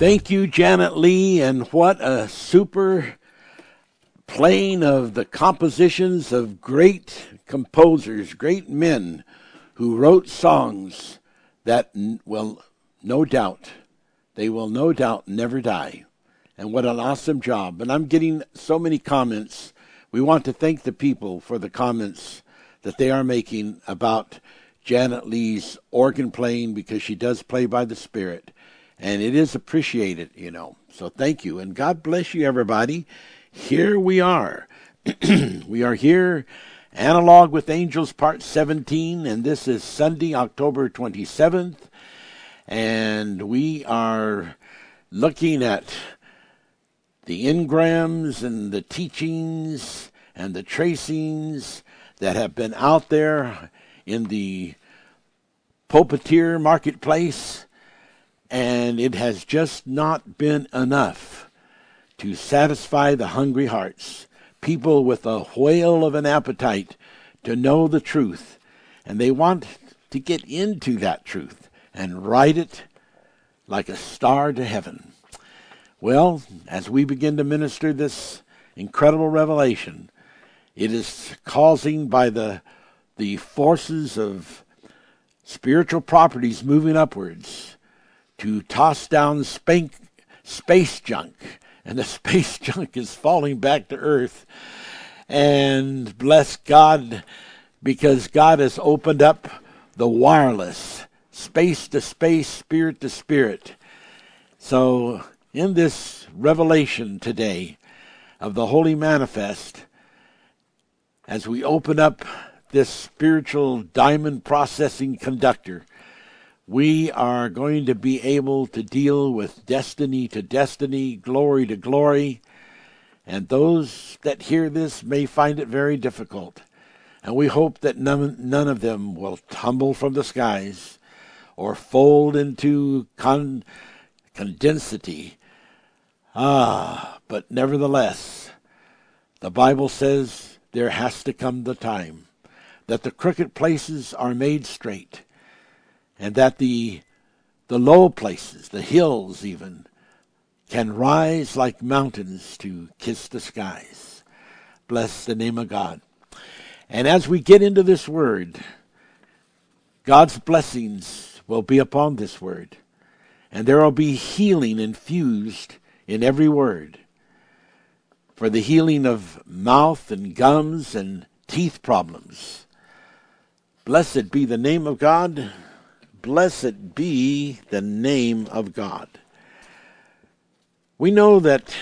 Thank you, Janet Lee, and what a super playing of the compositions of great composers, great men who wrote songs that will no doubt, they will no doubt never die. And what an awesome job. And I'm getting so many comments. We want to thank the people for the comments that they are making about Janet Lee's organ playing because she does play by the Spirit and it is appreciated, you know. So thank you, and God bless you, everybody. Here we are. we are here, Analog with Angels, Part 17, and this is Sunday, October 27th, and we are looking at the engrams and the teachings and the tracings that have been out there in the pulpiteer marketplace and it has just not been enough to satisfy the hungry hearts. People with a whale of an appetite to know the truth, and they want to get into that truth and ride it like a star to heaven. Well, as we begin to minister this incredible revelation, it is causing by the the forces of spiritual properties moving upwards to toss down spank, space junk, and the space junk is falling back to Earth. And bless God, because God has opened up the wireless, space to space, spirit to spirit. So, in this revelation today of the Holy Manifest, as we open up this spiritual diamond processing conductor, we are going to be able to deal with destiny to destiny, glory to glory. And those that hear this may find it very difficult. And we hope that none, none of them will tumble from the skies or fold into con- condensity. Ah, but nevertheless, the Bible says there has to come the time that the crooked places are made straight and that the the low places, the hills even, can rise like mountains to kiss the skies. Bless the name of God. And as we get into this word, God's blessings will be upon this word. And there will be healing infused in every word. For the healing of mouth and gums and teeth problems. Blessed be the name of God. Blessed be the name of God. We know that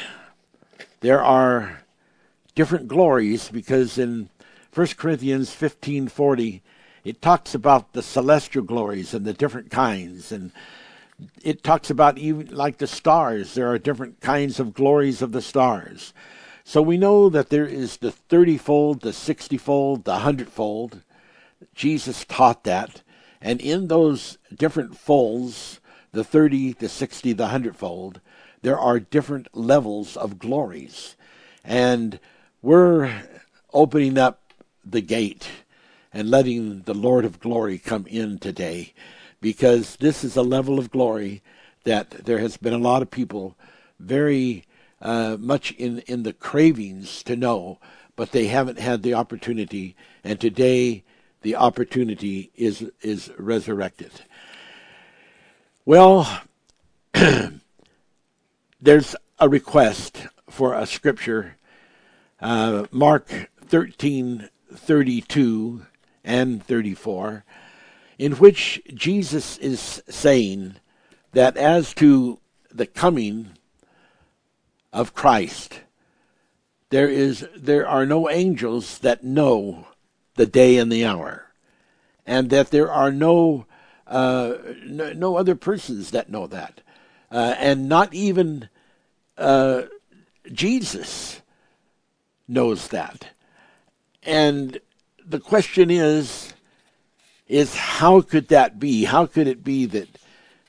there are different glories because in 1 Corinthians 15:40 it talks about the celestial glories and the different kinds and it talks about even like the stars there are different kinds of glories of the stars. So we know that there is the 30-fold, the 60-fold, the 100-fold. Jesus taught that and in those different folds, the 30, the 60, the 100 fold, there are different levels of glories. And we're opening up the gate and letting the Lord of glory come in today because this is a level of glory that there has been a lot of people very uh, much in, in the cravings to know, but they haven't had the opportunity. And today, the opportunity is is resurrected. Well, there's a request for a scripture, uh, Mark thirteen thirty two and thirty four, in which Jesus is saying that as to the coming of Christ, there is there are no angels that know the day and the hour, and that there are no uh, no, no, other persons that know that, uh, and not even uh, Jesus knows that. And the question is, is how could that be? How could it be that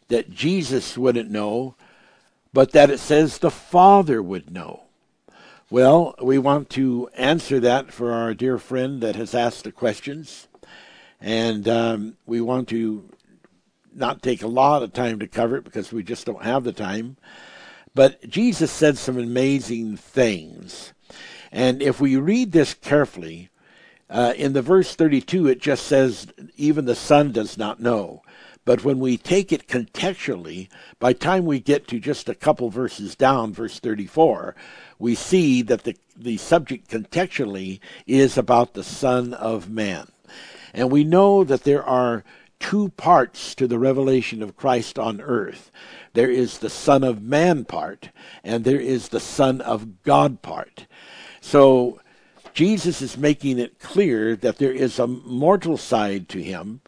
that Jesus wouldn't know, but that it says the Father would know? Well, we want to answer that for our dear friend that has asked the questions. And um, we want to not take a lot of time to cover it because we just don't have the time. But Jesus said some amazing things. And if we read this carefully, uh, in the verse 32, it just says, even the Son does not know. But when we take it contextually, by time we get to just a couple verses down, verse 34, we see that the, the subject contextually is about the Son of Man. And we know that there are two parts to the revelation of Christ on earth. There is the Son of Man part, and there is the Son of God part. So Jesus is making it clear that there is a mortal side to him,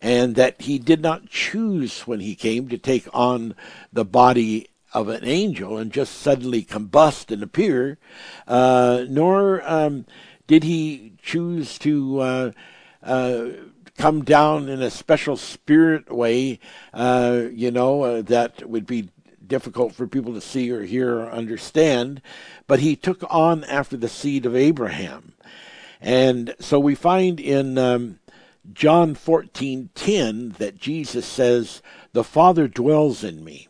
and that he did not choose when he came to take on the body of an angel and just suddenly combust and appear, uh, nor um, did he choose to uh, uh, come down in a special spirit way, uh, you know, uh, that would be difficult for people to see or hear or understand. But he took on after the seed of Abraham. And so we find in um, John 14:10 that Jesus says, "The Father dwells in me."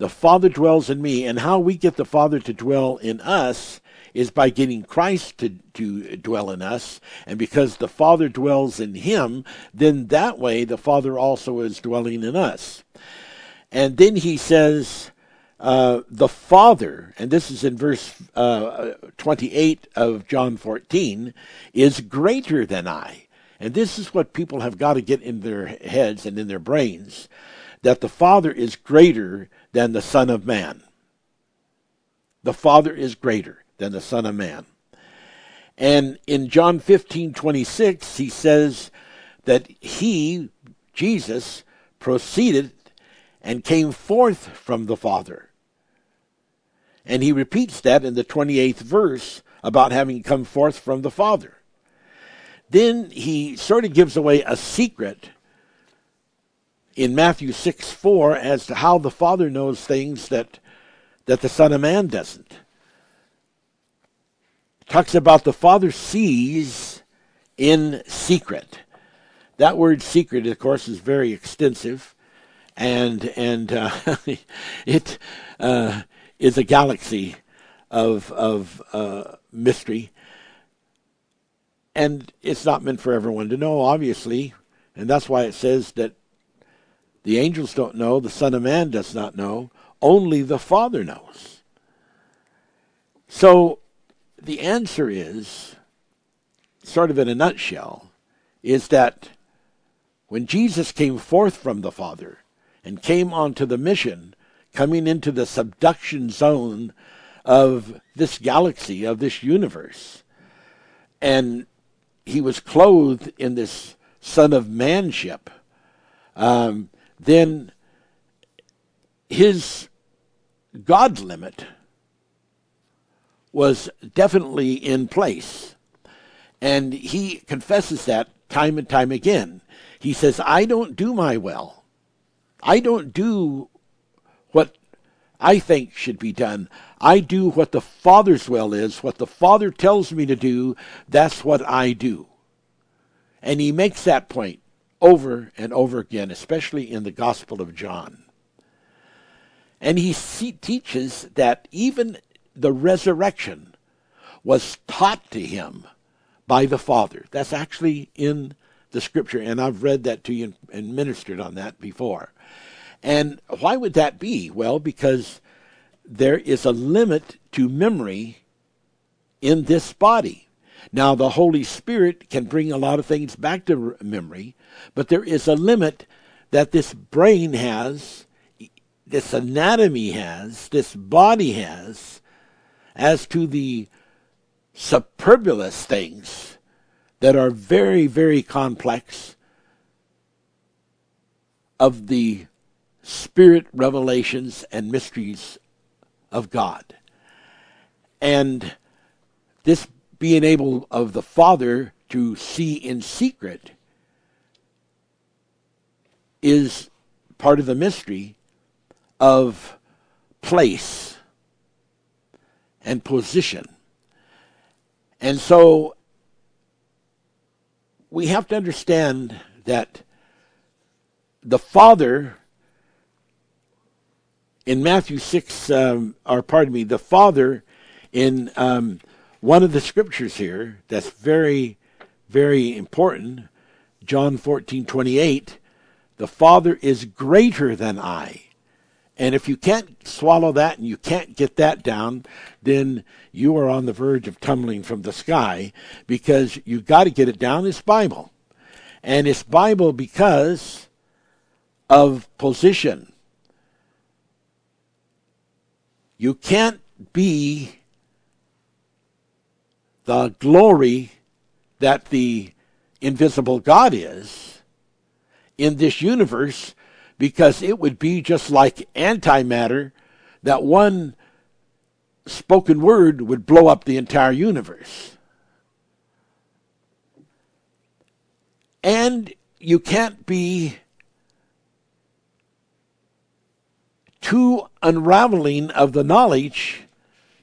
The Father dwells in me, and how we get the Father to dwell in us is by getting Christ to, to dwell in us. And because the Father dwells in him, then that way the Father also is dwelling in us. And then he says, uh, the Father, and this is in verse uh, 28 of John 14, is greater than I. And this is what people have got to get in their heads and in their brains that the Father is greater than the Son of Man. The Father is greater than the Son of Man. And in John 15 26, he says that he, Jesus, proceeded and came forth from the Father. And he repeats that in the 28th verse about having come forth from the Father. Then he sort of gives away a secret in Matthew 6 4 as to how the Father knows things that, that the Son of Man doesn't. Talks about the Father sees in secret. That word secret, of course, is very extensive, and and uh, it uh, is a galaxy of of uh, mystery, and it's not meant for everyone to know, obviously, and that's why it says that the angels don't know, the Son of Man does not know, only the Father knows. So the answer is, sort of in a nutshell, is that when Jesus came forth from the Father and came onto the mission, coming into the subduction zone of this galaxy, of this universe, and he was clothed in this Son of Manship, um, then his God limit was definitely in place. And he confesses that time and time again. He says, I don't do my will. I don't do what I think should be done. I do what the Father's will is. What the Father tells me to do, that's what I do. And he makes that point over and over again, especially in the Gospel of John. And he teaches that even the resurrection was taught to him by the Father. That's actually in the scripture, and I've read that to you and ministered on that before. And why would that be? Well, because there is a limit to memory in this body. Now, the Holy Spirit can bring a lot of things back to memory, but there is a limit that this brain has, this anatomy has, this body has, as to the superfluous things that are very, very complex of the spirit revelations and mysteries of God. And this being able of the Father to see in secret is part of the mystery of place and position. And so we have to understand that the Father in Matthew 6, um, or pardon me, the Father in um, one of the scriptures here that's very, very important, John 14, 28, the Father is greater than I. And if you can't swallow that and you can't get that down, then you are on the verge of tumbling from the sky because you've got to get it down. It's Bible. And it's Bible because of position. You can't be the glory that the invisible God is in this universe because it would be just like antimatter that one spoken word would blow up the entire universe. And you can't be too unraveling of the knowledge,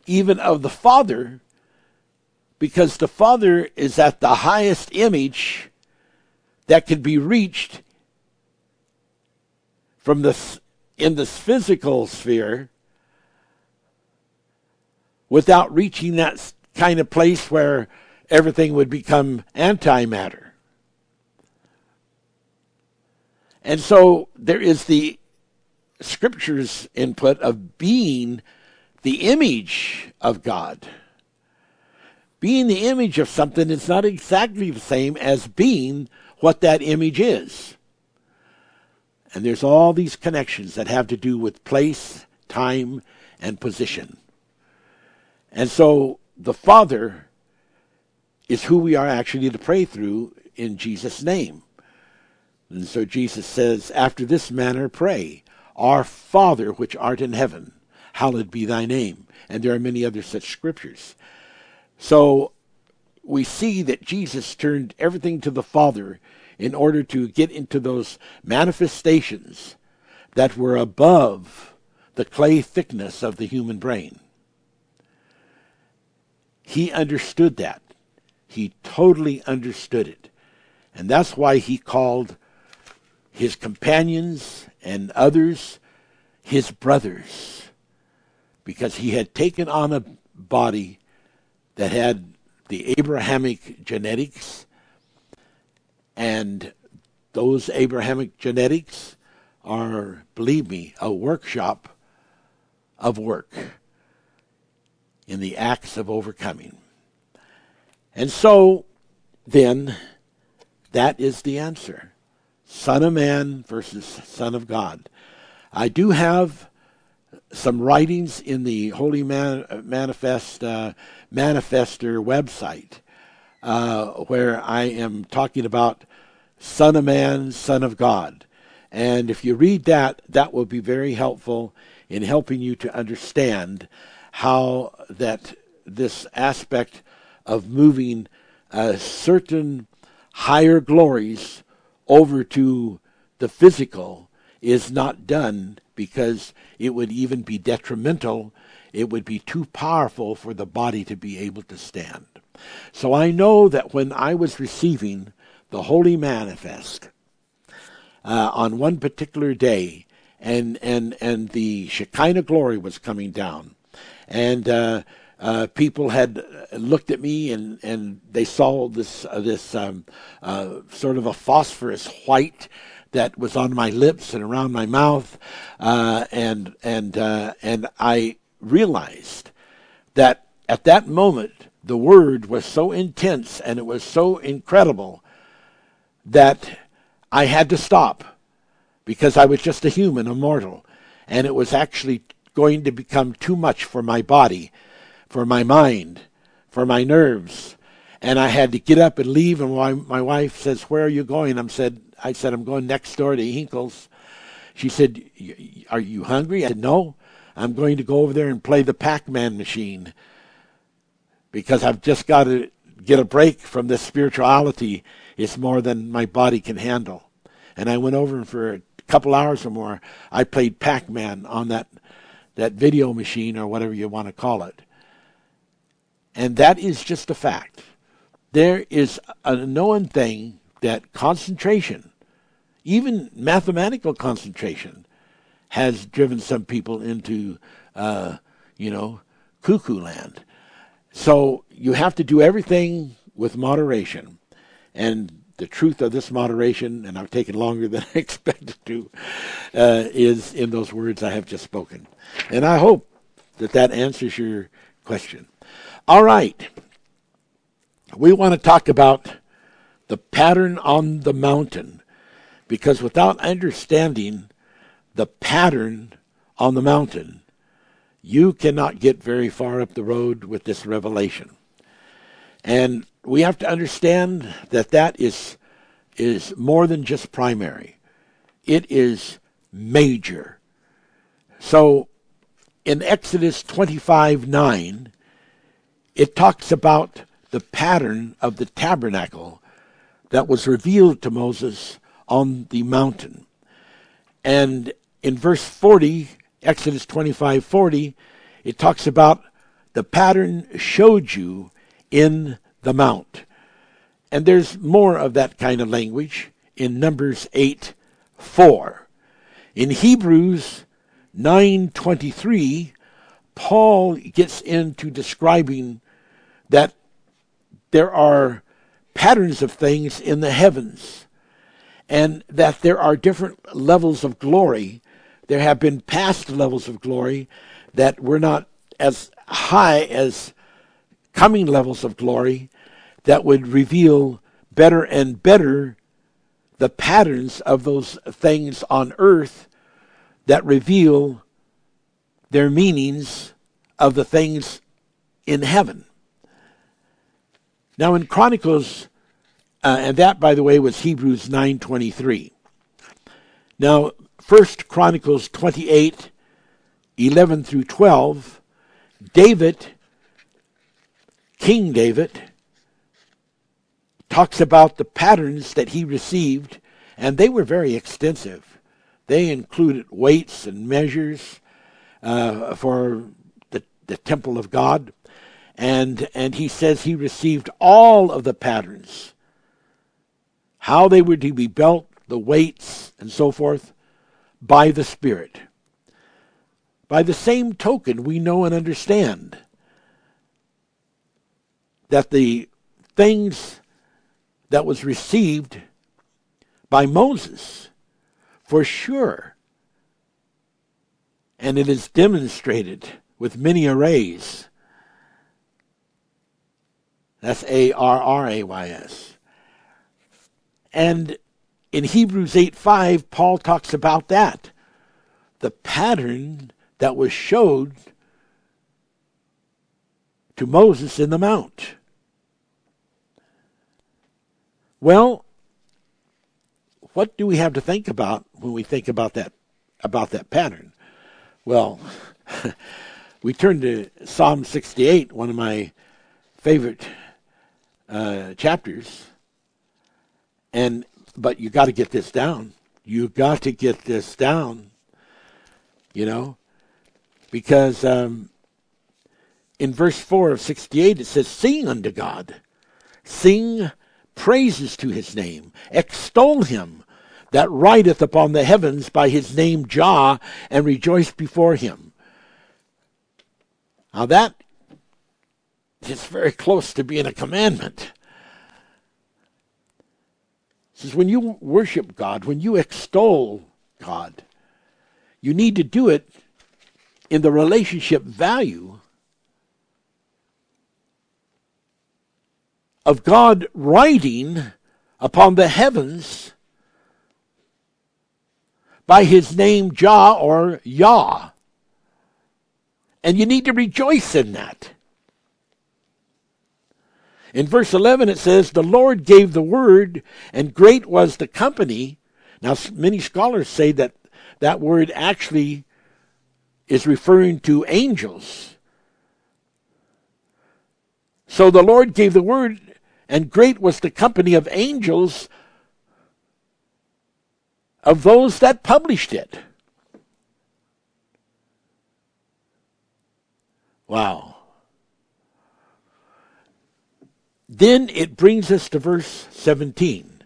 even of the Father, because the Father is at the highest image that can be reached from the in this physical sphere without reaching that kind of place where everything would become antimatter. And so there is the Scripture's input of being the image of God. Being the image of something is not exactly the same as being what that image is. And there's all these connections that have to do with place, time, and position. And so the Father is who we are actually to pray through in Jesus' name. And so Jesus says, After this manner pray, Our Father which art in heaven, hallowed be thy name. And there are many other such scriptures. So we see that Jesus turned everything to the Father in order to get into those manifestations that were above the clay thickness of the human brain. He understood that. He totally understood it. And that's why he called his companions and others his brothers, because he had taken on a body that had the Abrahamic genetics, and those Abrahamic genetics are, believe me, a workshop of work in the acts of overcoming. And so, then, that is the answer Son of Man versus Son of God. I do have some writings in the Holy Man- Manifest uh, Manifester website uh, where I am talking about Son of Man, Son of God. And if you read that, that will be very helpful in helping you to understand how that this aspect of moving uh, certain higher glories over to the physical is not done because it would even be detrimental. It would be too powerful for the body to be able to stand. So I know that when I was receiving the Holy Manifest uh, on one particular day, and and and the Shekinah glory was coming down, and uh, uh, people had looked at me and, and they saw this uh, this um, uh, sort of a phosphorus white that was on my lips and around my mouth, uh, and and uh, and I realized that at that moment the word was so intense and it was so incredible that I had to stop because I was just a human, a mortal, and it was actually going to become too much for my body for my mind, for my nerves. And I had to get up and leave. And my, my wife says, Where are you going? I said, I said, I'm going next door to Hinkle's. She said, Are you hungry? I said, No. I'm going to go over there and play the Pac Man machine because I've just got to get a break from this spirituality. It's more than my body can handle. And I went over and for a couple hours or more, I played Pac Man on that, that video machine or whatever you want to call it. And that is just a fact. There is a known thing that concentration, even mathematical concentration, has driven some people into, uh, you know, cuckoo land. So you have to do everything with moderation. And the truth of this moderation, and I've taken longer than I expected to, uh, is in those words I have just spoken. And I hope that that answers your question. All right. We want to talk about the pattern on the mountain because without understanding the pattern on the mountain, you cannot get very far up the road with this revelation. And we have to understand that that is is more than just primary. It is major. So in Exodus 25 9, it talks about the pattern of the tabernacle that was revealed to Moses on the mountain. And in verse 40, Exodus 25 40, it talks about the pattern showed you in the mount. And there's more of that kind of language in Numbers 8 4. In Hebrews 9:23, Paul gets into describing that there are patterns of things in the heavens and that there are different levels of glory there have been past levels of glory that were not as high as coming levels of glory that would reveal better and better the patterns of those things on earth that reveal their meanings of the things in heaven. Now in Chronicles, uh, and that by the way was Hebrews 9:23. Now First Chronicles 28, 11 through 12, David, King David, talks about the patterns that he received, and they were very extensive. They included weights and measures uh, for the, the temple of God. And, and he says he received all of the patterns, how they were to be built, the weights, and so forth, by the Spirit. By the same token, we know and understand that the things that was received by Moses, for sure, and it is demonstrated with many arrays. That's A R R A Y S. And in Hebrews 8 5, Paul talks about that. The pattern that was showed to Moses in the Mount. Well, what do we have to think about when we think about that about that pattern? Well, we turn to Psalm 68, one of my favorite uh, chapters, and but you got to get this down. You got to get this down. You know, because um, in verse 4 of 68 it says, Sing unto God, sing praises to his name, extol him that rideth upon the heavens by his name Jah, and rejoice before him. Now that is very close to being a commandment. Says when you worship God, when you extol God, you need to do it in the relationship value of God riding upon the heavens by his name Jah or Yah. And you need to rejoice in that. In verse 11 it says, The Lord gave the word, and great was the company. Now, many scholars say that that word actually is referring to angels. So the Lord gave the word, and great was the company of angels of those that published it. Wow. Then it brings us to verse 17.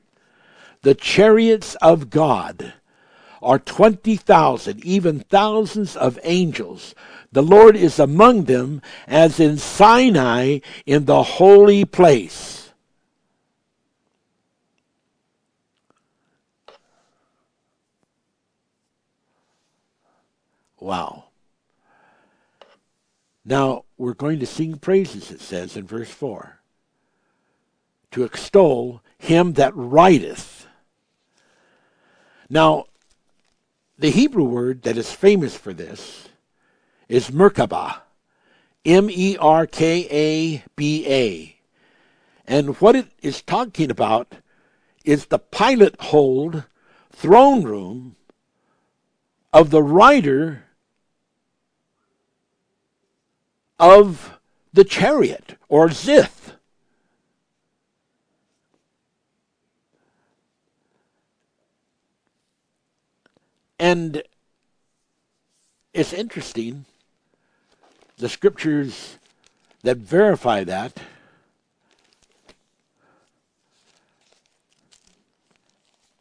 The chariots of God are 20,000, even thousands of angels. The Lord is among them as in Sinai in the holy place. Wow. Now, we're going to sing praises, it says in verse 4, to extol him that rideth. Now, the Hebrew word that is famous for this is Merkabah, M E R K A B A. And what it is talking about is the pilot hold throne room of the rider of the chariot or zith. And it's interesting, the scriptures that verify that.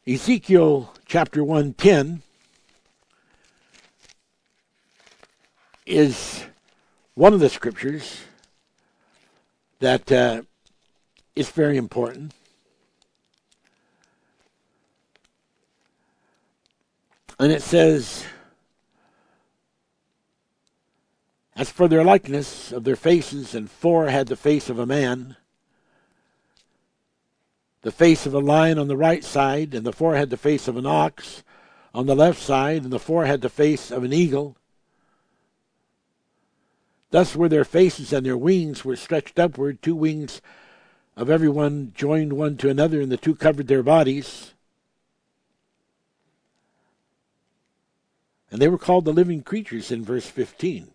Ezekiel chapter 110 is one of the scriptures that uh, is very important. And it says, As for their likeness of their faces, and four had the face of a man, the face of a lion on the right side, and the four had the face of an ox on the left side, and the four had the face of an eagle. Thus were their faces and their wings were stretched upward, two wings of every one joined one to another, and the two covered their bodies. And they were called the living creatures in verse 15.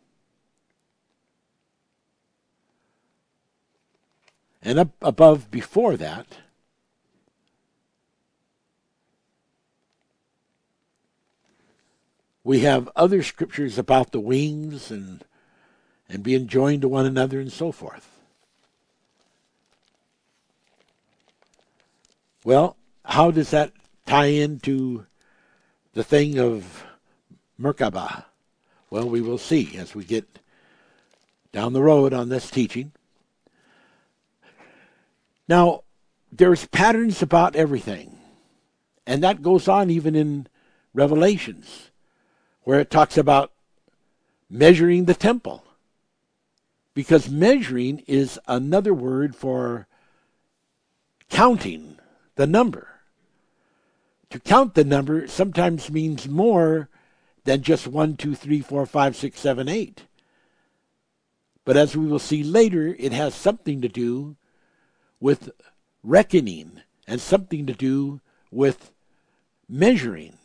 And up above before that, we have other scriptures about the wings and and being joined to one another and so forth. Well, how does that tie into the thing of Merkabah? Well, we will see as we get down the road on this teaching. Now, there's patterns about everything. And that goes on even in Revelations, where it talks about measuring the temple. Because measuring is another word for counting the number. To count the number sometimes means more than just one, two, three, four, five, six, seven, eight. But as we will see later, it has something to do with reckoning and something to do with measuring.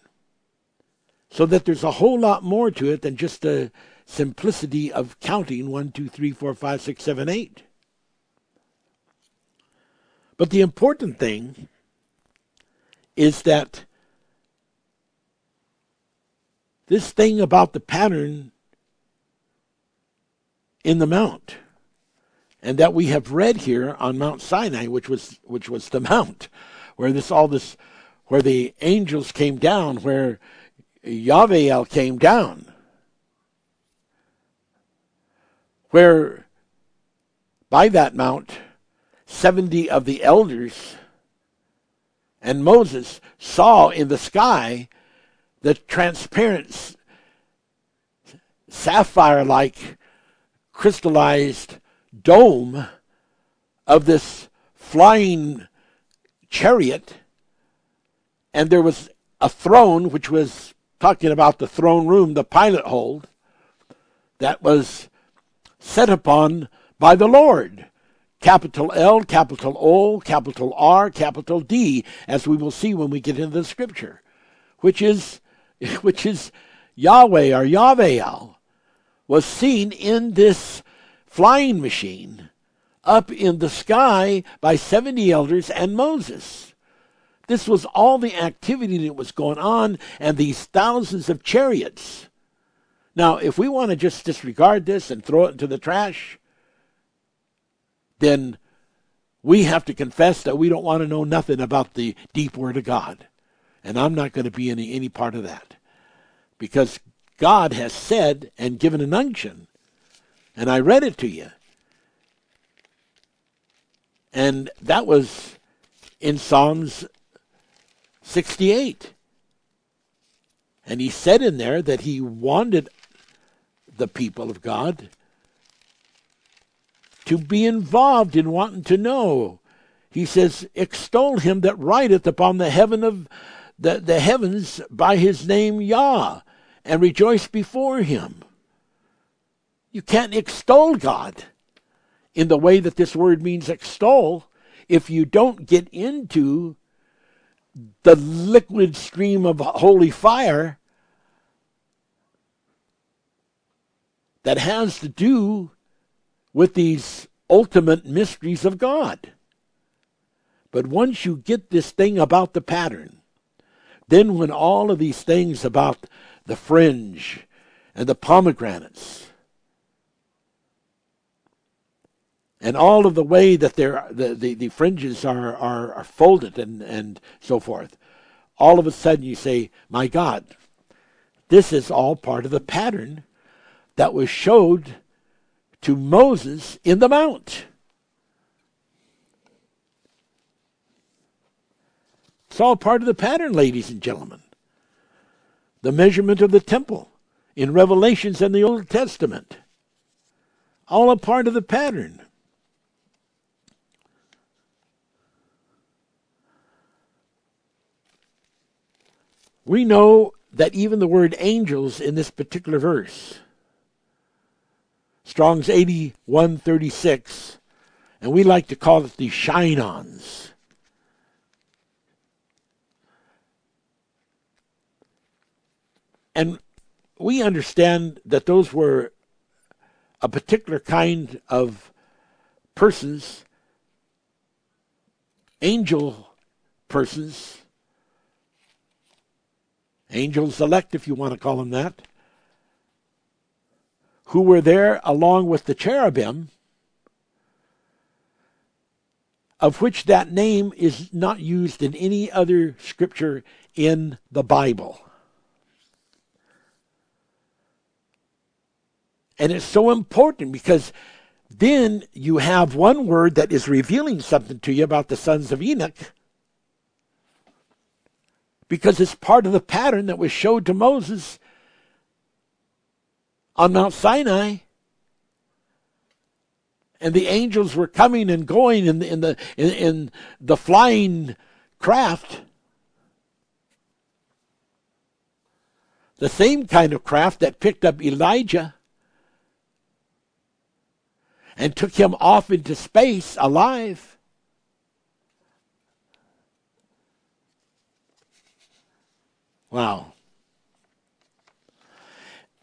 So that there's a whole lot more to it than just the simplicity of counting one, two, three, four, five, six, seven, eight. But the important thing is that this thing about the pattern in the mount and that we have read here on Mount Sinai, which was which was the mount, where this all this where the angels came down, where Yahweh came down, where by that mount seventy of the elders and Moses saw in the sky the transparent sapphire like crystallized dome of this flying chariot, and there was a throne, which was talking about the throne room, the pilot hold, that was set upon by the Lord. Capital L, capital O, capital R, capital D, as we will see when we get into the scripture, which is which is Yahweh or Yahweh was seen in this flying machine up in the sky by 70 elders and Moses. This was all the activity that was going on and these thousands of chariots. Now, if we want to just disregard this and throw it into the trash, then we have to confess that we don't want to know nothing about the deep word of God. And I'm not going to be any, any part of that. Because God has said and given an unction and I read it to you. And that was in Psalms 68. And he said in there that he wanted the people of God to be involved in wanting to know. He says, Extol him that rideth upon the heaven of the, the heavens by his name Yah, and rejoice before him. You can't extol God in the way that this word means extol if you don't get into the liquid stream of holy fire that has to do with these ultimate mysteries of God. But once you get this thing about the pattern, then when all of these things about the fringe and the pomegranates and all of the way that the, the, the fringes are, are, are folded and, and so forth, all of a sudden you say, My God, this is all part of the pattern that was showed to Moses in the mount. It's all part of the pattern, ladies and gentlemen. The measurement of the temple in Revelations and the Old Testament. all a part of the pattern. We know that even the word angels in this particular verse, Strong's 8136, and we like to call it the Shinons. And we understand that those were a particular kind of persons, angel persons, angels elect, if you want to call them that, who were there along with the cherubim, of which that name is not used in any other scripture in the Bible. And it's so important because then you have one word that is revealing something to you about the sons of Enoch because it's part of the pattern that was showed to Moses on Mount Sinai. And the angels were coming and going in the, in the, in, in the flying craft. The same kind of craft that picked up Elijah and took him off into space alive. Wow.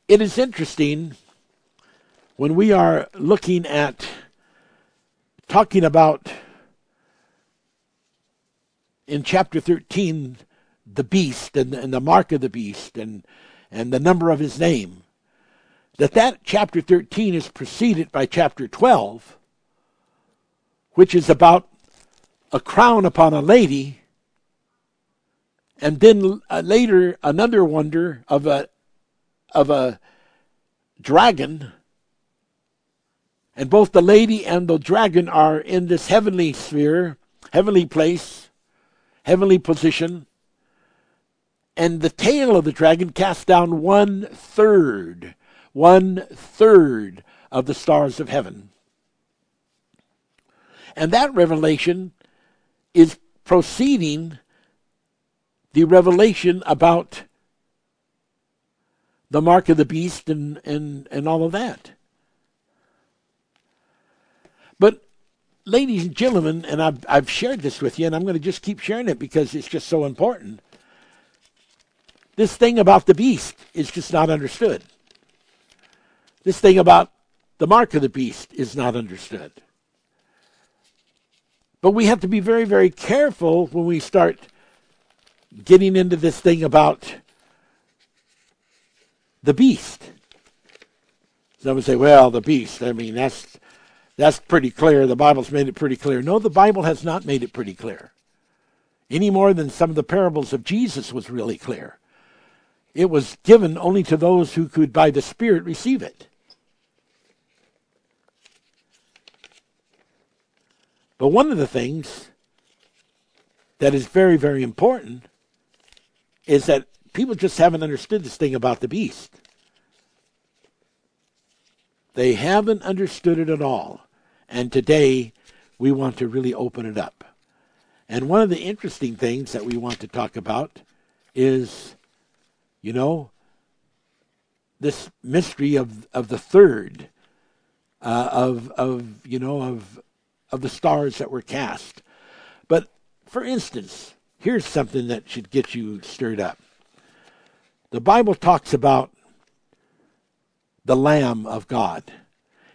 It is interesting when we are looking at talking about in chapter 13 the beast and, and the mark of the beast and, and the number of his name that that chapter 13 is preceded by chapter 12 which is about a crown upon a lady and then uh, later another wonder of a of a dragon. And both the lady and the dragon are in this heavenly sphere heavenly place heavenly position. And the tail of the dragon casts down one third one third of the stars of heaven. And that revelation is proceeding the revelation about the mark of the beast and, and, and all of that. But, ladies and gentlemen, and I've, I've shared this with you, and I'm going to just keep sharing it because it's just so important. This thing about the beast is just not understood. This thing about the mark of the beast is not understood. But we have to be very, very careful when we start getting into this thing about the beast. Some would say, well, the beast, I mean, that's, that's pretty clear. The Bible's made it pretty clear. No, the Bible has not made it pretty clear. Any more than some of the parables of Jesus was really clear. It was given only to those who could, by the Spirit, receive it. But one of the things that is very, very important is that people just haven't understood this thing about the beast. They haven't understood it at all. And today, we want to really open it up. And one of the interesting things that we want to talk about is, you know, this mystery of, of the third, uh, of, of, you know, of of the stars that were cast. But for instance, here's something that should get you stirred up. The Bible talks about the Lamb of God.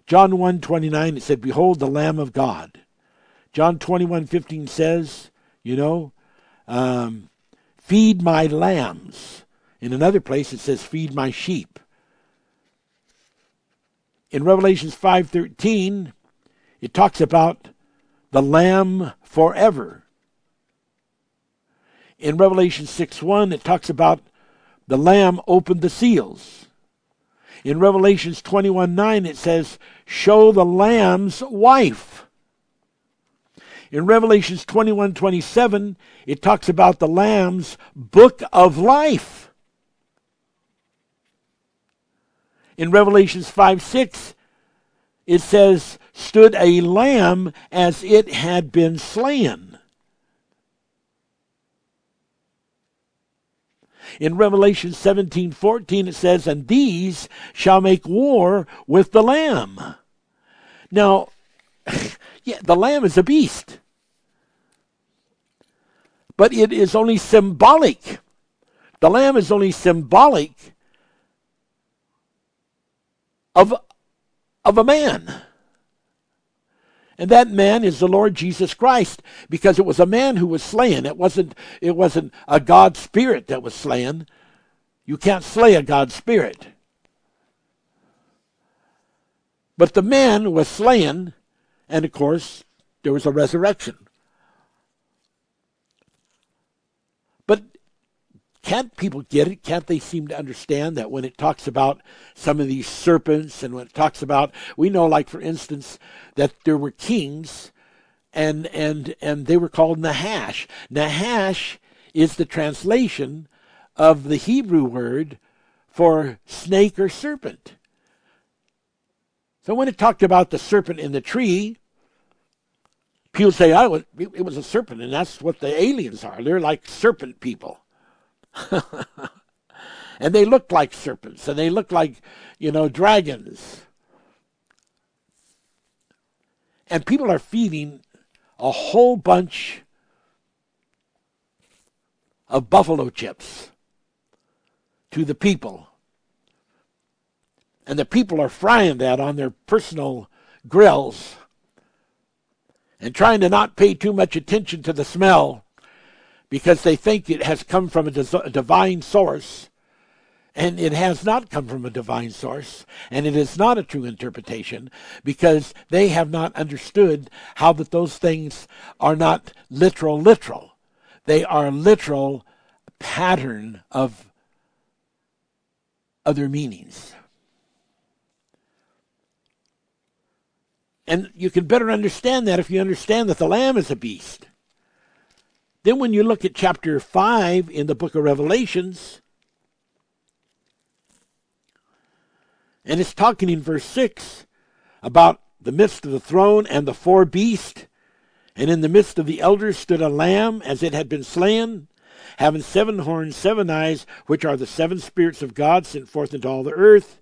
John 1 29, it said, Behold the Lamb of God. John 21 15 says, you know, um, feed my lambs. In another place it says, feed my sheep. In Revelations 5:13, it talks about the Lamb forever. In Revelation 6 1, it talks about the Lamb opened the seals. In Revelations 21 9, it says, Show the Lamb's wife. In Revelations 21 27, it talks about the Lamb's book of life. In Revelations 5 6, it says, stood a lamb as it had been slain. In Revelation 17:14 it says, "And these shall make war with the lamb." Now, yeah, the lamb is a beast. But it is only symbolic. The lamb is only symbolic of of a man. And that man is the Lord Jesus Christ because it was a man who was slain. It wasn't, it wasn't a God spirit that was slain. You can't slay a God spirit. But the man was slain, and of course, there was a resurrection. Can't people get it? Can't they seem to understand that when it talks about some of these serpents and when it talks about, we know, like for instance, that there were kings and and and they were called Nahash. Nahash is the translation of the Hebrew word for snake or serpent. So when it talked about the serpent in the tree, people say, "Oh, it was a serpent," and that's what the aliens are. They're like serpent people. and they looked like serpents and they looked like, you know, dragons. And people are feeding a whole bunch of buffalo chips to the people. And the people are frying that on their personal grills and trying to not pay too much attention to the smell because they think it has come from a, a divine source. And it has not come from a divine source, and it is not a true interpretation because they have not understood how that those things are not literal, literal. They are literal pattern of other meanings. And you can better understand that if you understand that the Lamb is a beast. Then, when you look at chapter 5 in the book of Revelations, and it's talking in verse 6 about the midst of the throne and the four beasts, and in the midst of the elders stood a lamb as it had been slain, having seven horns, seven eyes, which are the seven spirits of God sent forth into all the earth.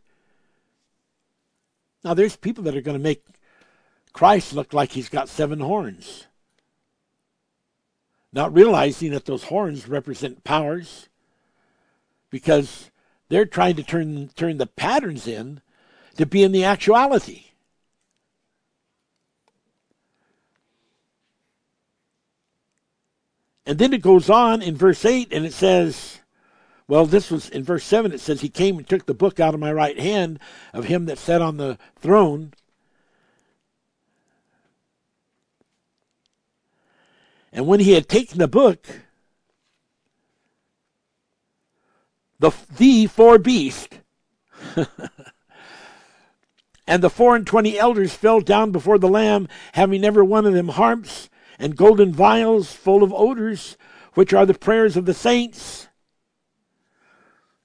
Now, there's people that are going to make Christ look like he's got seven horns not realizing that those horns represent powers because they're trying to turn turn the patterns in to be in the actuality. And then it goes on in verse 8 and it says, well, this was in verse 7, it says, He came and took the book out of my right hand of him that sat on the throne. And when he had taken the book, the, the four beasts and the four and twenty elders fell down before the Lamb, having every one of them harps and golden vials full of odors, which are the prayers of the saints.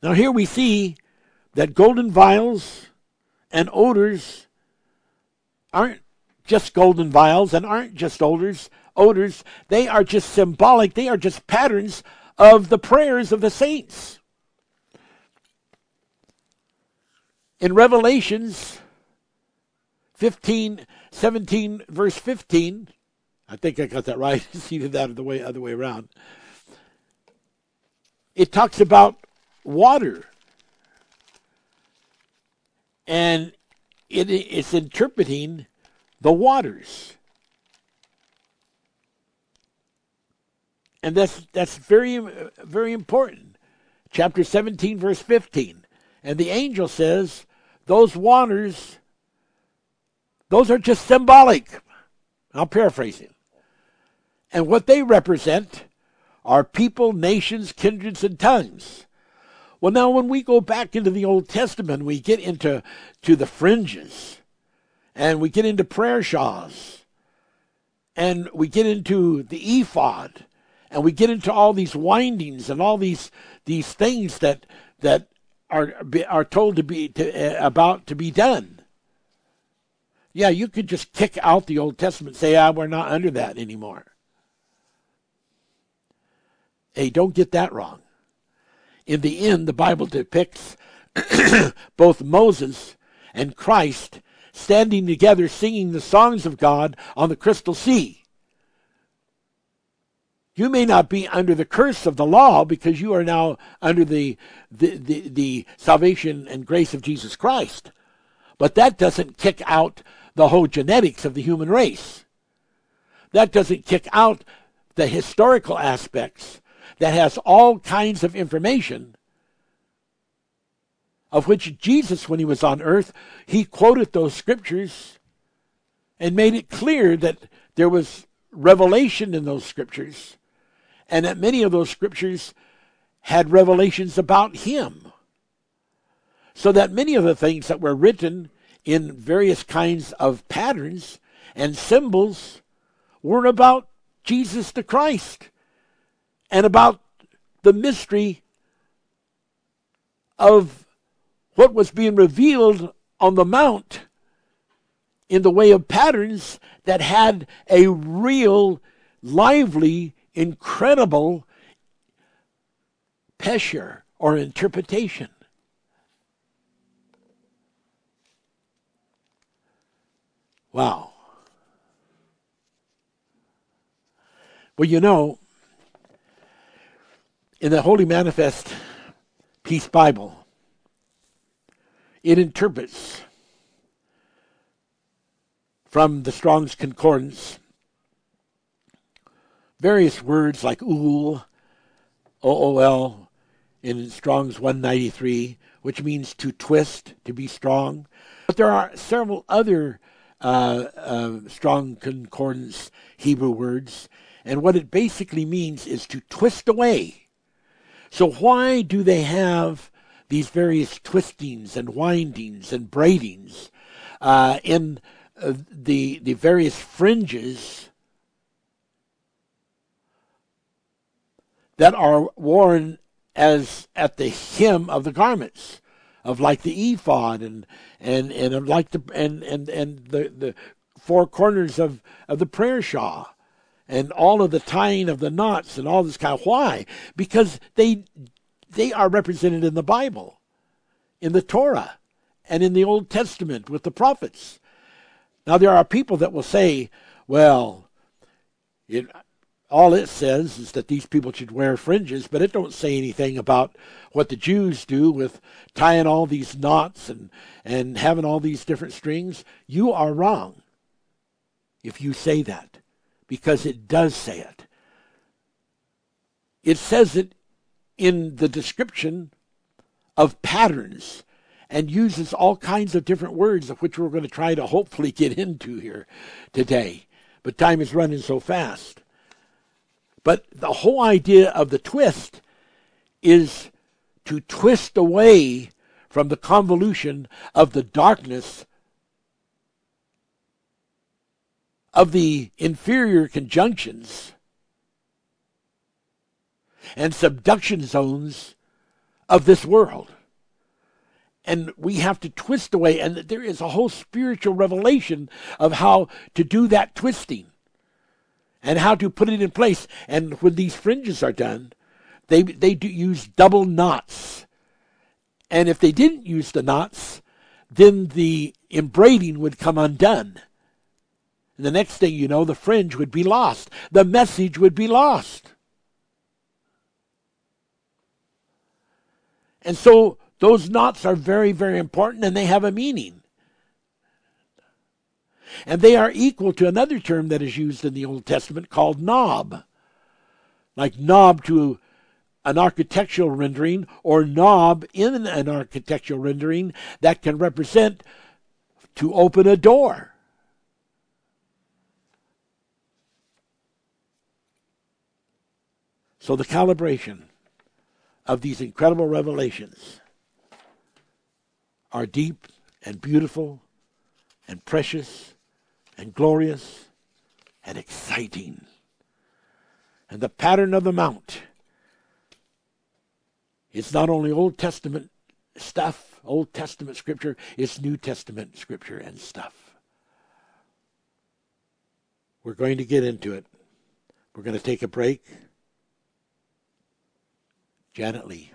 Now, here we see that golden vials and odors aren't just golden vials and aren't just odors, odors, they are just symbolic, they are just patterns of the prayers of the saints. In Revelations 15, 17, verse 15, I think I got that right. See that or the way other way around. It talks about water. And it, it's interpreting the waters. And that's that's very very important. Chapter 17 verse 15. And the angel says those waters those are just symbolic. I'm paraphrasing. And what they represent are people, nations, kindreds, and tongues. Well, now when we go back into the Old Testament, we get into to the fringes, and we get into prayer shawls, and we get into the ephod, and we get into all these windings and all these these things that that are are told to be to, uh, about to be done. Yeah, you could just kick out the Old Testament, say, ah, we're not under that anymore. Hey, don't get that wrong. In the end, the Bible depicts both Moses and Christ standing together singing the songs of God on the crystal sea. You may not be under the curse of the law because you are now under the, the, the, the salvation and grace of Jesus Christ. But that doesn't kick out the whole genetics of the human race. That doesn't kick out the historical aspects that has all kinds of information of which Jesus, when he was on earth, he quoted those scriptures and made it clear that there was revelation in those scriptures and that many of those scriptures had revelations about him. So that many of the things that were written in various kinds of patterns and symbols were about Jesus the Christ and about the mystery of what was being revealed on the mount in the way of patterns that had a real, lively incredible pesher or interpretation. Wow. Well, you know, in the Holy Manifest Peace Bible, it interprets from the Strong's Concordance various words like ool, O-O-L, in Strong's 193, which means to twist, to be strong. But there are several other uh, uh, strong concordance Hebrew words, and what it basically means is to twist away. So why do they have these various twistings and windings and braidings uh, in uh, the the various fringes that are worn as at the hem of the garments of like the ephod and and and like the and and and the the four corners of of the prayer shawl and all of the tying of the knots and all this kind of why? Because they they are represented in the bible in the torah and in the old testament with the prophets now there are people that will say well it, all it says is that these people should wear fringes, but it don't say anything about what the Jews do with tying all these knots and, and having all these different strings. You are wrong if you say that, because it does say it. It says it in the description of patterns and uses all kinds of different words of which we're going to try to hopefully get into here today. But time is running so fast. But the whole idea of the twist is to twist away from the convolution of the darkness of the inferior conjunctions and subduction zones of this world. And we have to twist away, and there is a whole spiritual revelation of how to do that twisting and how to put it in place. And when these fringes are done, they they do use double knots. And if they didn't use the knots, then the embraiding would come undone. And the next thing you know, the fringe would be lost. The message would be lost. And so those knots are very, very important and they have a meaning. And they are equal to another term that is used in the Old Testament called knob. Like knob to an architectural rendering or knob in an architectural rendering that can represent to open a door. So the calibration of these incredible revelations are deep and beautiful and precious and glorious and exciting. And the pattern of the mount is not only Old Testament stuff, Old Testament scripture, it's New Testament scripture and stuff. We're going to get into it. We're going to take a break. Janet Lee.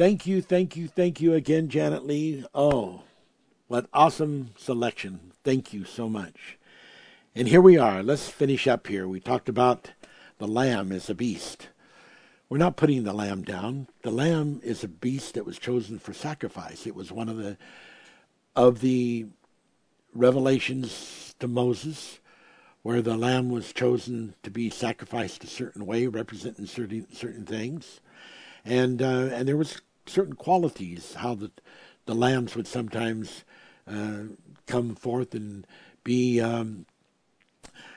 Thank you, thank you, thank you again, Janet Lee. Oh, what awesome selection. Thank you so much. And here we are. Let's finish up here. We talked about the lamb as a beast. We're not putting the lamb down. The lamb is a beast that was chosen for sacrifice. It was one of the of the revelations to Moses where the lamb was chosen to be sacrificed a certain way, representing certain certain things, and uh, and there was certain qualities how the the lambs would sometimes uh, come forth and be um,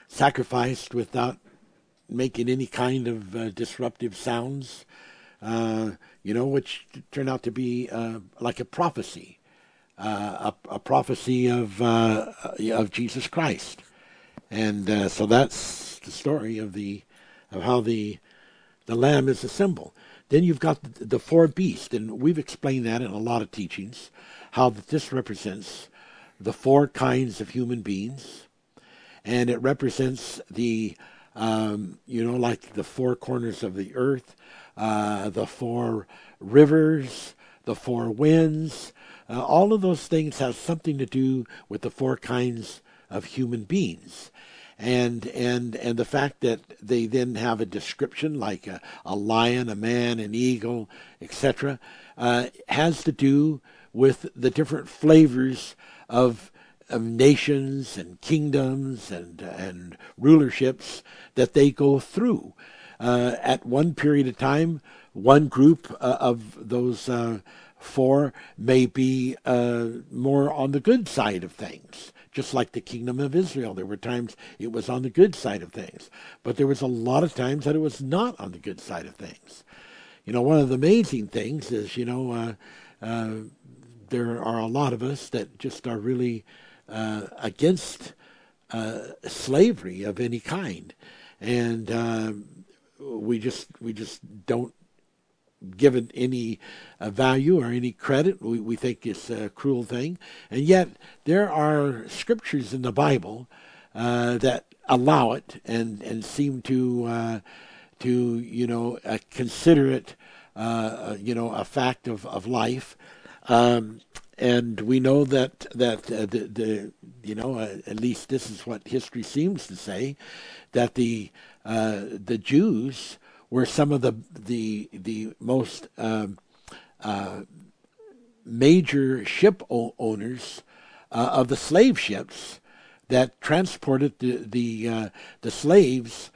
sacrificed without making any kind of uh, disruptive sounds, uh, you know, which turned out to be uh, like a prophecy, uh, a, a, prophecy of uh, of Jesus Christ, and so that's the story of the of how the the lamb is a symbol. Then you've got the, four beasts, and we've explained that in a lot of teachings, how that this represents the four kinds of human beings, and it represents the um, you know, like the four corners of the earth, uh, the four rivers, the four winds. Uh, all of those things have something to do with the four kinds of human beings. And and and the fact that they then have a description like a, a lion, a man, an eagle, etc., uh, has to do with the different flavors of of nations and kingdoms and and rulerships that they go through. Uh, at one period of time, one group uh, of those uh, four may be uh, more on the good side of things, just like the kingdom of Israel. There were times it was on the good side of things, but there was a lot of times that it was not on the good side of things. You know, one of the amazing things is, you know, uh, uh, there are a lot of us that just are really uh, against uh, slavery of any kind, and uh, we just we just don't give it any uh, value or any credit. We we think it's a cruel thing, and yet there are scriptures in the Bible uh, that allow it and and seem to uh, to you know consider it you know a fact of of life. Um, and we know that that uh, the, the you know uh, at least this is what history seems to say that the uh, the Jews were some of the the the most um, uh, major ship o- owners uh, of the slave ships that transported the the uh, the slaves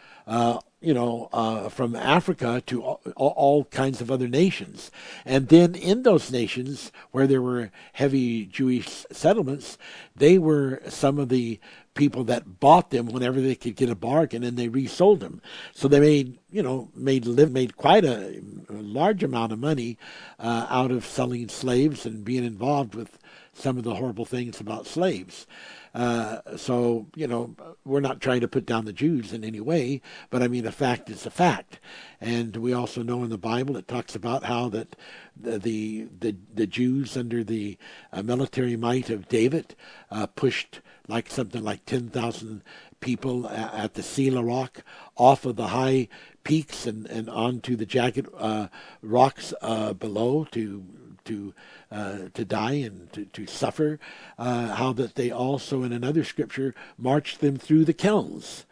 you know, uh, from Africa to all, all, kinds of other nations. And then in those nations where there were heavy Jewish settlements, they were some of the people that bought them whenever they could get a bargain and they resold them. So they made, you know, made live made quite a, a large amount of money uh, out of selling slaves and being involved with some of the horrible things about slaves. Uh, so, you know, we're not trying to put down the Jews in any way, but I mean, a fact is a fact. And we also know in the Bible it talks about how that the the the, Jews under the uh, military might of David uh, pushed like something like ten thousand people at the Selah Rock off of the high peaks and and onto the jagged uh, rocks uh, below to to uh, to die and to, to suffer. Uh, how that they also in another scripture marched them through the kilns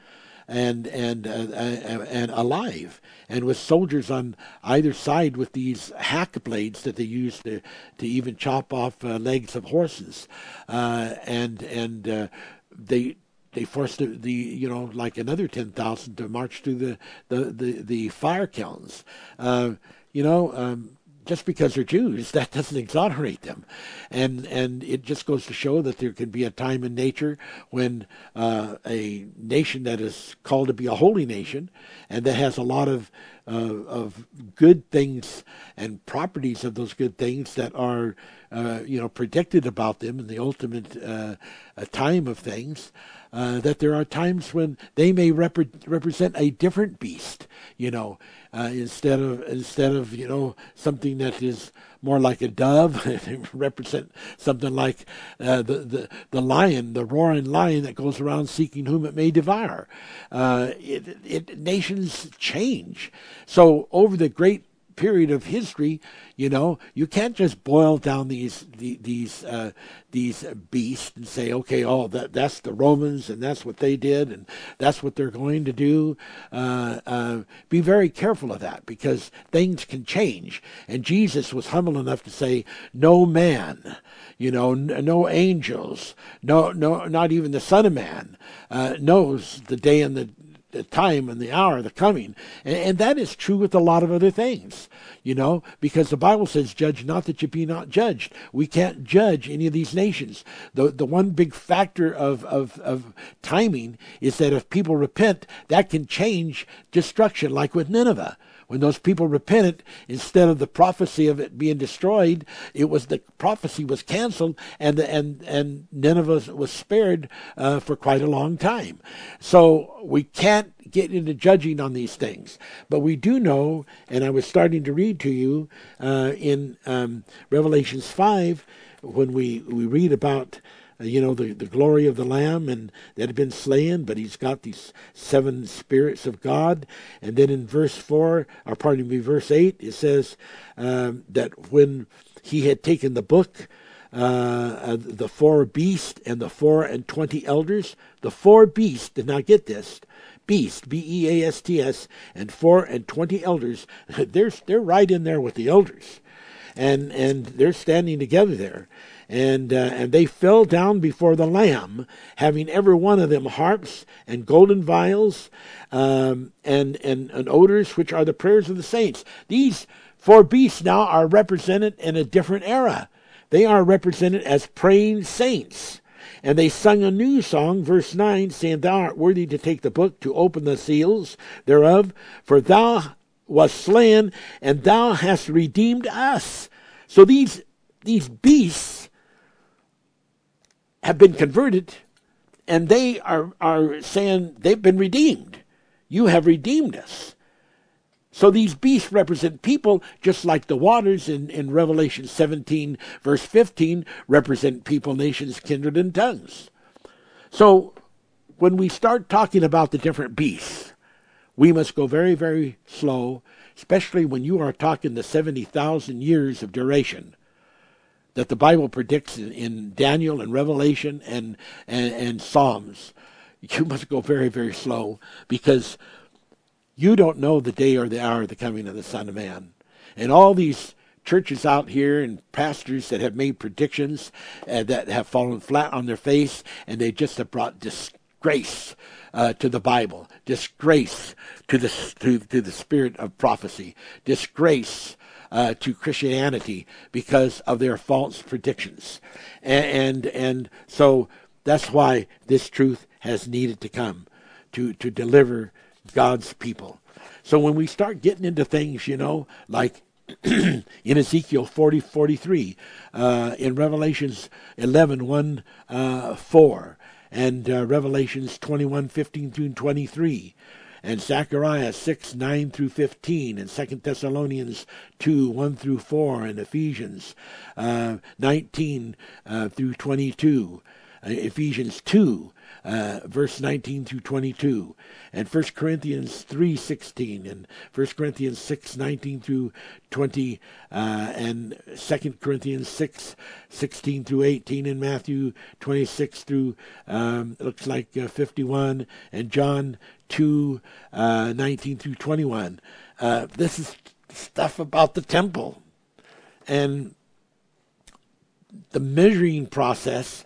and and uh, uh, and alive, and with soldiers on either side with these hack blades that they used to to even chop off uh, legs of horses, uh, and and uh, they. They forced the, the, you know, like another ten thousand to march through the the the, the fire kilns. Uh, you know, um, just because they're Jews, that doesn't exonerate them, and and it just goes to show that there can be a time in nature when uh, a nation that is called to be a holy nation, and that has a lot of uh, of good things and properties of those good things that are uh, you know predicted about them in the ultimate uh, time of things. Uh, that there are times when they may rep- represent a different beast, you know, uh, instead of instead of you know something that is more like a dove, represent something like uh, the, the the lion, the roaring lion that goes around seeking whom it may devour. Uh, it, it, nations change, so over the great period of history, you know, you can't just boil down these these uh, these beasts and say, okay, oh, that that's the Romans and that's what they did and that's what they're going to do. Uh, uh, be very careful of that because things can change. And Jesus was humble enough to say, no man, you know, n- no angels, no, no, not even the Son of Man uh, knows the day and the the time and the hour, the coming. And, and, that is true with a lot of other things, you know, because the Bible says, judge not that you be not judged. We can't judge any of these nations. The, the one big factor of, of, of timing is that if people repent, that can change destruction, like with Nineveh when those people repented, instead of the prophecy of it being destroyed, it was the prophecy was canceled, and and and Nineveh was spared uh, for quite a long time. So we can't get into judging on these things, but we do know, and I was starting to read to you uh, in um, Revelations five when we we read about uh, you know, the, the glory of the Lamb and that had been slain, but he's got these seven spirits of God. And then in verse 4, or pardon me, verse 8, it says um, that when he had taken the book, uh, uh, the four beasts and the four and twenty elders, the four beasts, did not get this, beast, B E A S T S, and four and twenty elders, they're, they're right in there with the elders. And, and they're standing together there and uh, and they fell down before the Lamb, having every one of them harps and golden vials, um, and, and and odors which are the prayers of the saints. These four beasts now are represented in a different era. They are represented as praying saints. And they sung a new song, verse 9, saying, Thou art worthy to take the book, to open the seals thereof, for thou wast slain, and thou hast redeemed us. So these, these beasts have been converted and they are, are saying they've been redeemed. You have redeemed us. So these beasts represent people, just like the waters in, in Revelation 17, verse 15, represent people, nations, kindred, and tongues. So when we start talking about the different beasts, we must go very, very slow, especially when you are talking the 70,000 years of duration that the Bible predicts in, Daniel and Revelation and, and, and Psalms, you must go very, very slow because you don't know the day or the hour of the coming of the Son of Man. And all these churches out here and pastors that have made predictions uh, that have fallen flat on their face and they just have brought disgrace uh, to the Bible, disgrace to the to, to the spirit of prophecy, disgrace uh, to Christianity because of their false predictions. And, and, and so that's why this truth has needed to come to, to deliver God's people. So when we start getting into things, you know, like in Ezekiel 40, 43, uh, in Revelations 11, 1, uh, 4, and uh, Revelations 21, 15 through 23, and Zechariah 6, 9 through 15, and 2 Thessalonians 2, 1 through 4, and Ephesians uh, 19 uh, through 22, uh, Ephesians 2, uh, verse 19 through 22, and 1 Corinthians 3.16, and 1 Corinthians 6.19 through 20, uh, and 2 Corinthians 6, 16 through 18, and Matthew 26 through, um, looks like uh, 51, and John 2:19 uh, through 21. Uh, this is stuff about the temple. And the measuring process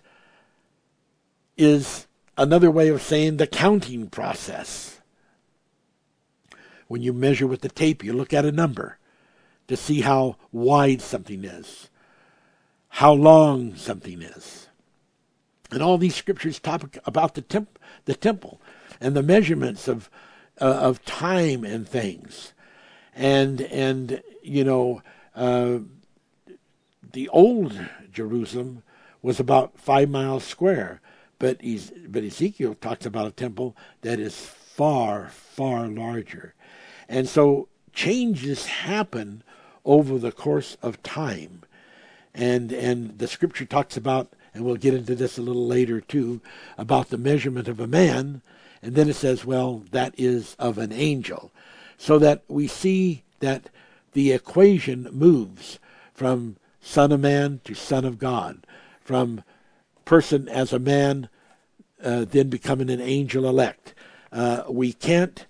is another way of saying the counting process. When you measure with the tape, you look at a number to see how wide something is, how long something is. And all these scriptures talk about the, temp- the temple and the measurements of, uh, of time and things. And, and you know, uh, the old Jerusalem was about five miles square. But, but Ezekiel talks about a temple that is far, far larger. And so changes happen over the course of time. And, and the scripture talks about, and we'll get into this a little later too, about the measurement of a man. And then it says, well, that is of an angel. So that we see that the equation moves from Son of Man to Son of God, from person as a man, uh, then becoming an angel elect. Uh, we can't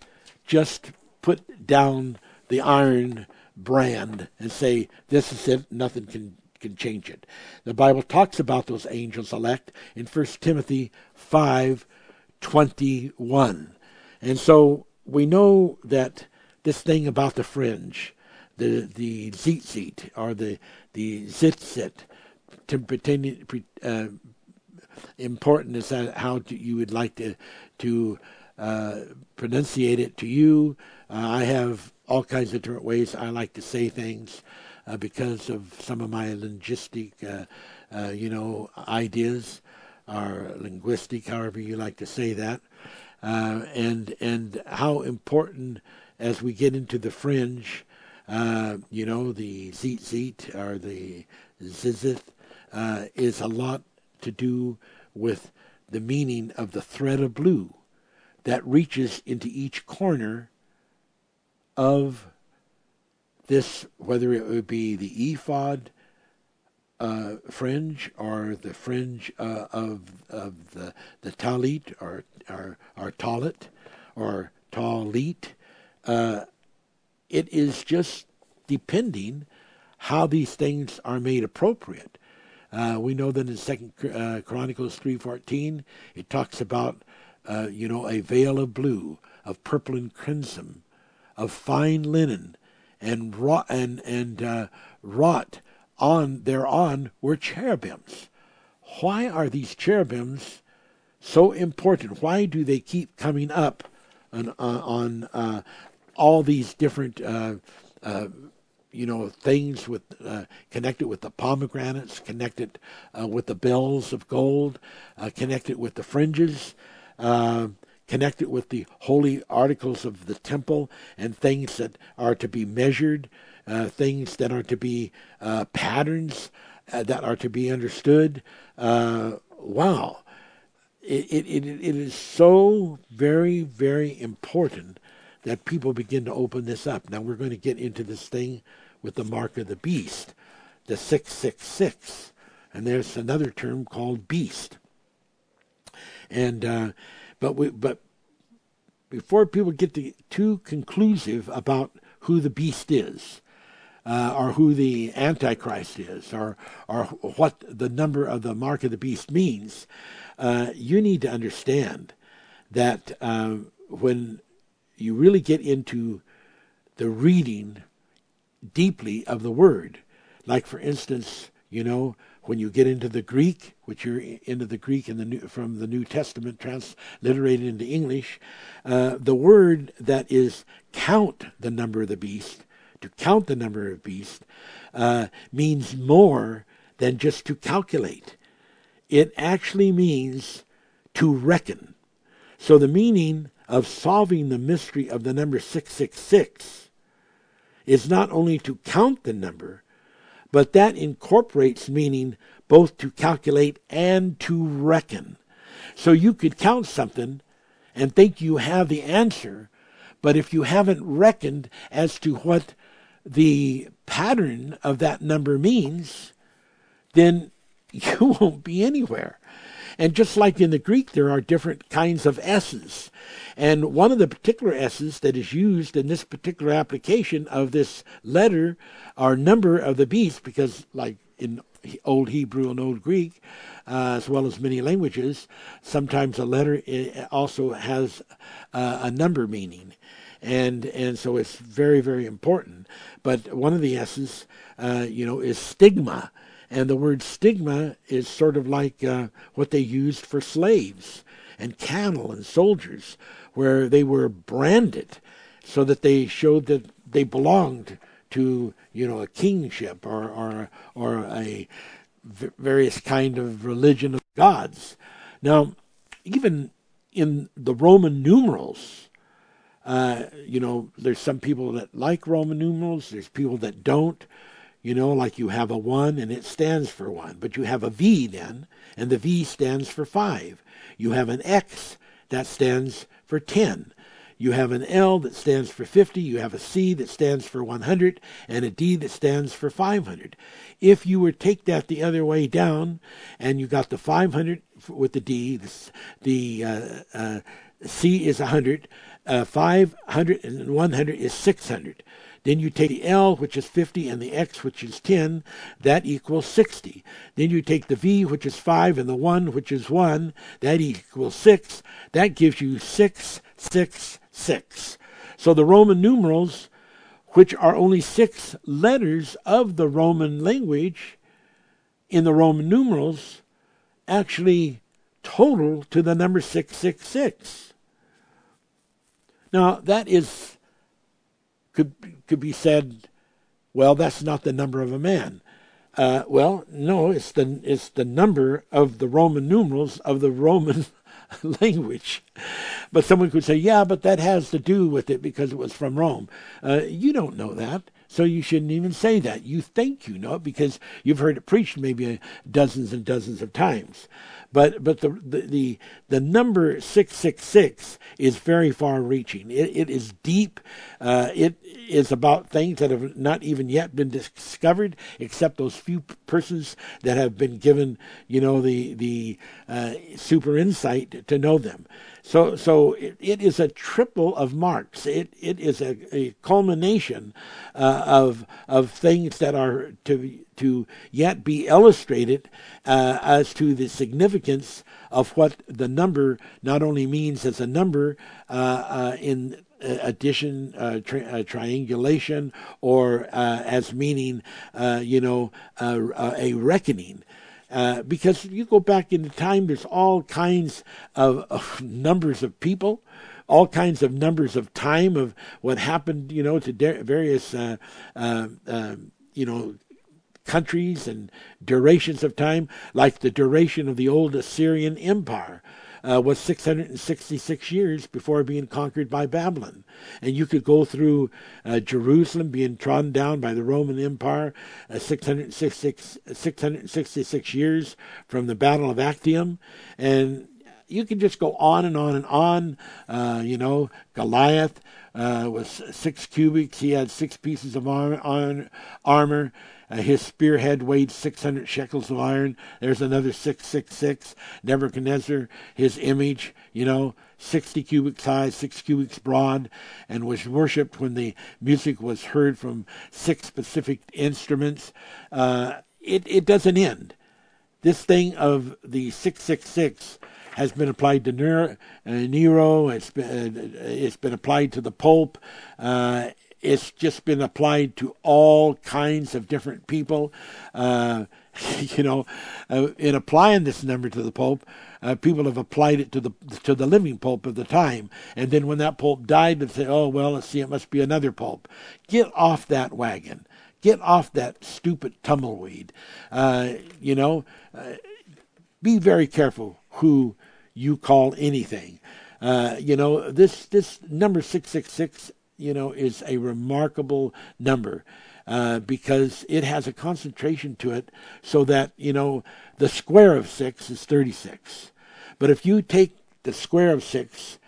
just put down the iron brand and say, this is it, nothing can, can change it. The Bible talks about those angels elect in 1 Timothy 5 21. And so we know that this thing about the fringe, the the zitzit or the the zitzit, to uh, important is that how you would like to to uh, pronunciate it to you. Uh, I have all kinds of different ways I like to say things uh, because of some of my linguistic, uh, uh, you know, ideas or linguistic, however you like to say that, and and how important as we get into the fringe, uh, you know, the zeet zeet or the zizith uh, is a lot to do with the meaning of the thread of blue that reaches into each corner of this, whether it would be the ephod uh, fringe or the fringe uh, of of the the talit or or, or talit or talit uh, it is just depending how these things are made appropriate. Uh, we know that in Second uh, Chronicles three fourteen, it talks about uh, you know a veil of blue, of purple and crimson, of fine linen, and wrought and and uh, wrought on thereon were cherubims. Why are these cherubims so important? Why do they keep coming up on on, uh, all these different uh, uh, you know things with uh, connected with the pomegranates, connected uh, with the bells of gold, uh, connected with the fringes, uh, connected with the holy articles of the temple, and things that are to be measured, uh, things that are to be patterns that are to be understood. wow. It, it, it, it is so very, very important that people begin to open this up. Now we're going to get into this thing with the mark of the beast, the 666. And there's another term called beast. And uh, but we but before people get to, too conclusive about who the beast is, uh, or who the Antichrist is, or or what the number of the mark of the beast means, uh, you need to understand that uh, when you really get into the reading deeply of the word. Like, for instance, you know, when you get into the Greek, which you're into the Greek in the New, from the New Testament transliterated into English, uh, the word that is count the number of the beast, to count the number of beast, uh, means more than just to calculate. It actually means to reckon. So the meaning of solving the mystery of the number 666 is not only to count the number, but that incorporates meaning both to calculate and to reckon. So you could count something and think you have the answer, but if you haven't reckoned as to what the pattern of that number means, then you won't be anywhere. And just like in the Greek, there are different kinds of S's. And one of the particular S's that is used in this particular application of this letter or number of the beast, because like in Old Hebrew and Old Greek, uh, as well as many languages, sometimes a letter eh, also has uh, a number meaning. And and so it's very very important. But one of the S's, uh, you know, is stigma, and the word stigma is sort of like uh, what they used for slaves and cattle and soldiers, where they were branded so that they showed that they belonged to, you know, a kingship or, or, or a various kind of religion of gods. Now, even in the Roman numerals, uh, you know, there's some people that like Roman numerals, there's people that don't. You know, like you have a 1 and it stands for 1, but you have a V then, and the V stands for 5. You have an X that stands for 10. you have an L that stands for 50, you have a C that stands for 100, and a D that stands for 500. If you were to take that the other way down, and you got the 500 with the D, the, the uh, uh, C is 100, uh, 500 and 100 is 600. Then you take the L, which is 50, and the X, which is 10. That equals 60. Then you take the V, which is 5, and the 1, which is 1. That equals 6. That gives you 6, 6, 6. So the Roman numerals, which are only six letters of the Roman language in the Roman numerals, actually total to the number 666. Now, that is could could be said, well, that's not the number of a man. Uh, well, no, it's the it's the number of the Roman numerals of the Roman language. But someone could say, yeah, but that has to do with it because it was from Rome. Uh, you don't know that. So you shouldn't even say that. You think you know it because you've heard it preached maybe dozens and dozens of times. But but the the the, the number six six six is very far reaching. It, it is deep. Uh, it is about things that have not even yet been discovered, except those few persons that have been given, you know, the the uh, super insight to know them. So, so it, it is a triple of marks. It it is a, a culmination uh, of of things that are to to yet be illustrated uh, as to the significance of what the number not only means as a number uh, uh in uh, addition, uh, tri- uh, triangulation, or uh, as meaning, uh, you know, a reckoning. Uh, because you go back in time, there's all kinds of, of, numbers of people, all kinds of numbers of time of what happened, you know, to de- various, uh, uh, um, you know, countries and durations of time, like the duration of the old Assyrian Empire uh, was 666 years before being conquered by Babylon. And you could go through uh, Jerusalem being trodden down by the Roman Empire, uh, 666, 666 years from the Battle of Actium. And you can just go on and on and on. Uh, you know, Goliath uh, was six cubits. He had six pieces of armor. armor. Uh, his spearhead weighed 600 shekels of iron. There's another 666. Nebuchadnezzar, his image, you know, 60 cubits high, 6 cubits broad, and was worshipped when the music was heard from six specific instruments. Uh, it, it doesn't end. This thing of the 666 has been applied to Nero. Uh, Nero it's, been, uh, it's been applied to the Pope. Uh, it's just been applied to all kinds of different people. Uh, you know, uh, in applying this number to the Pope, uh, people have applied it to the to the living Pope of the time, and then when that Pope died, they say, "Oh well, let's see, it must be another Pope." Get off that wagon. Get off that stupid tumbleweed. Uh, you know, be very careful who you call anything. Uh, you know, this this number six six six you know, is a remarkable number. Uh, because it has a concentration to it so that, you know, the square of 6 is 36. But if you take the square of 6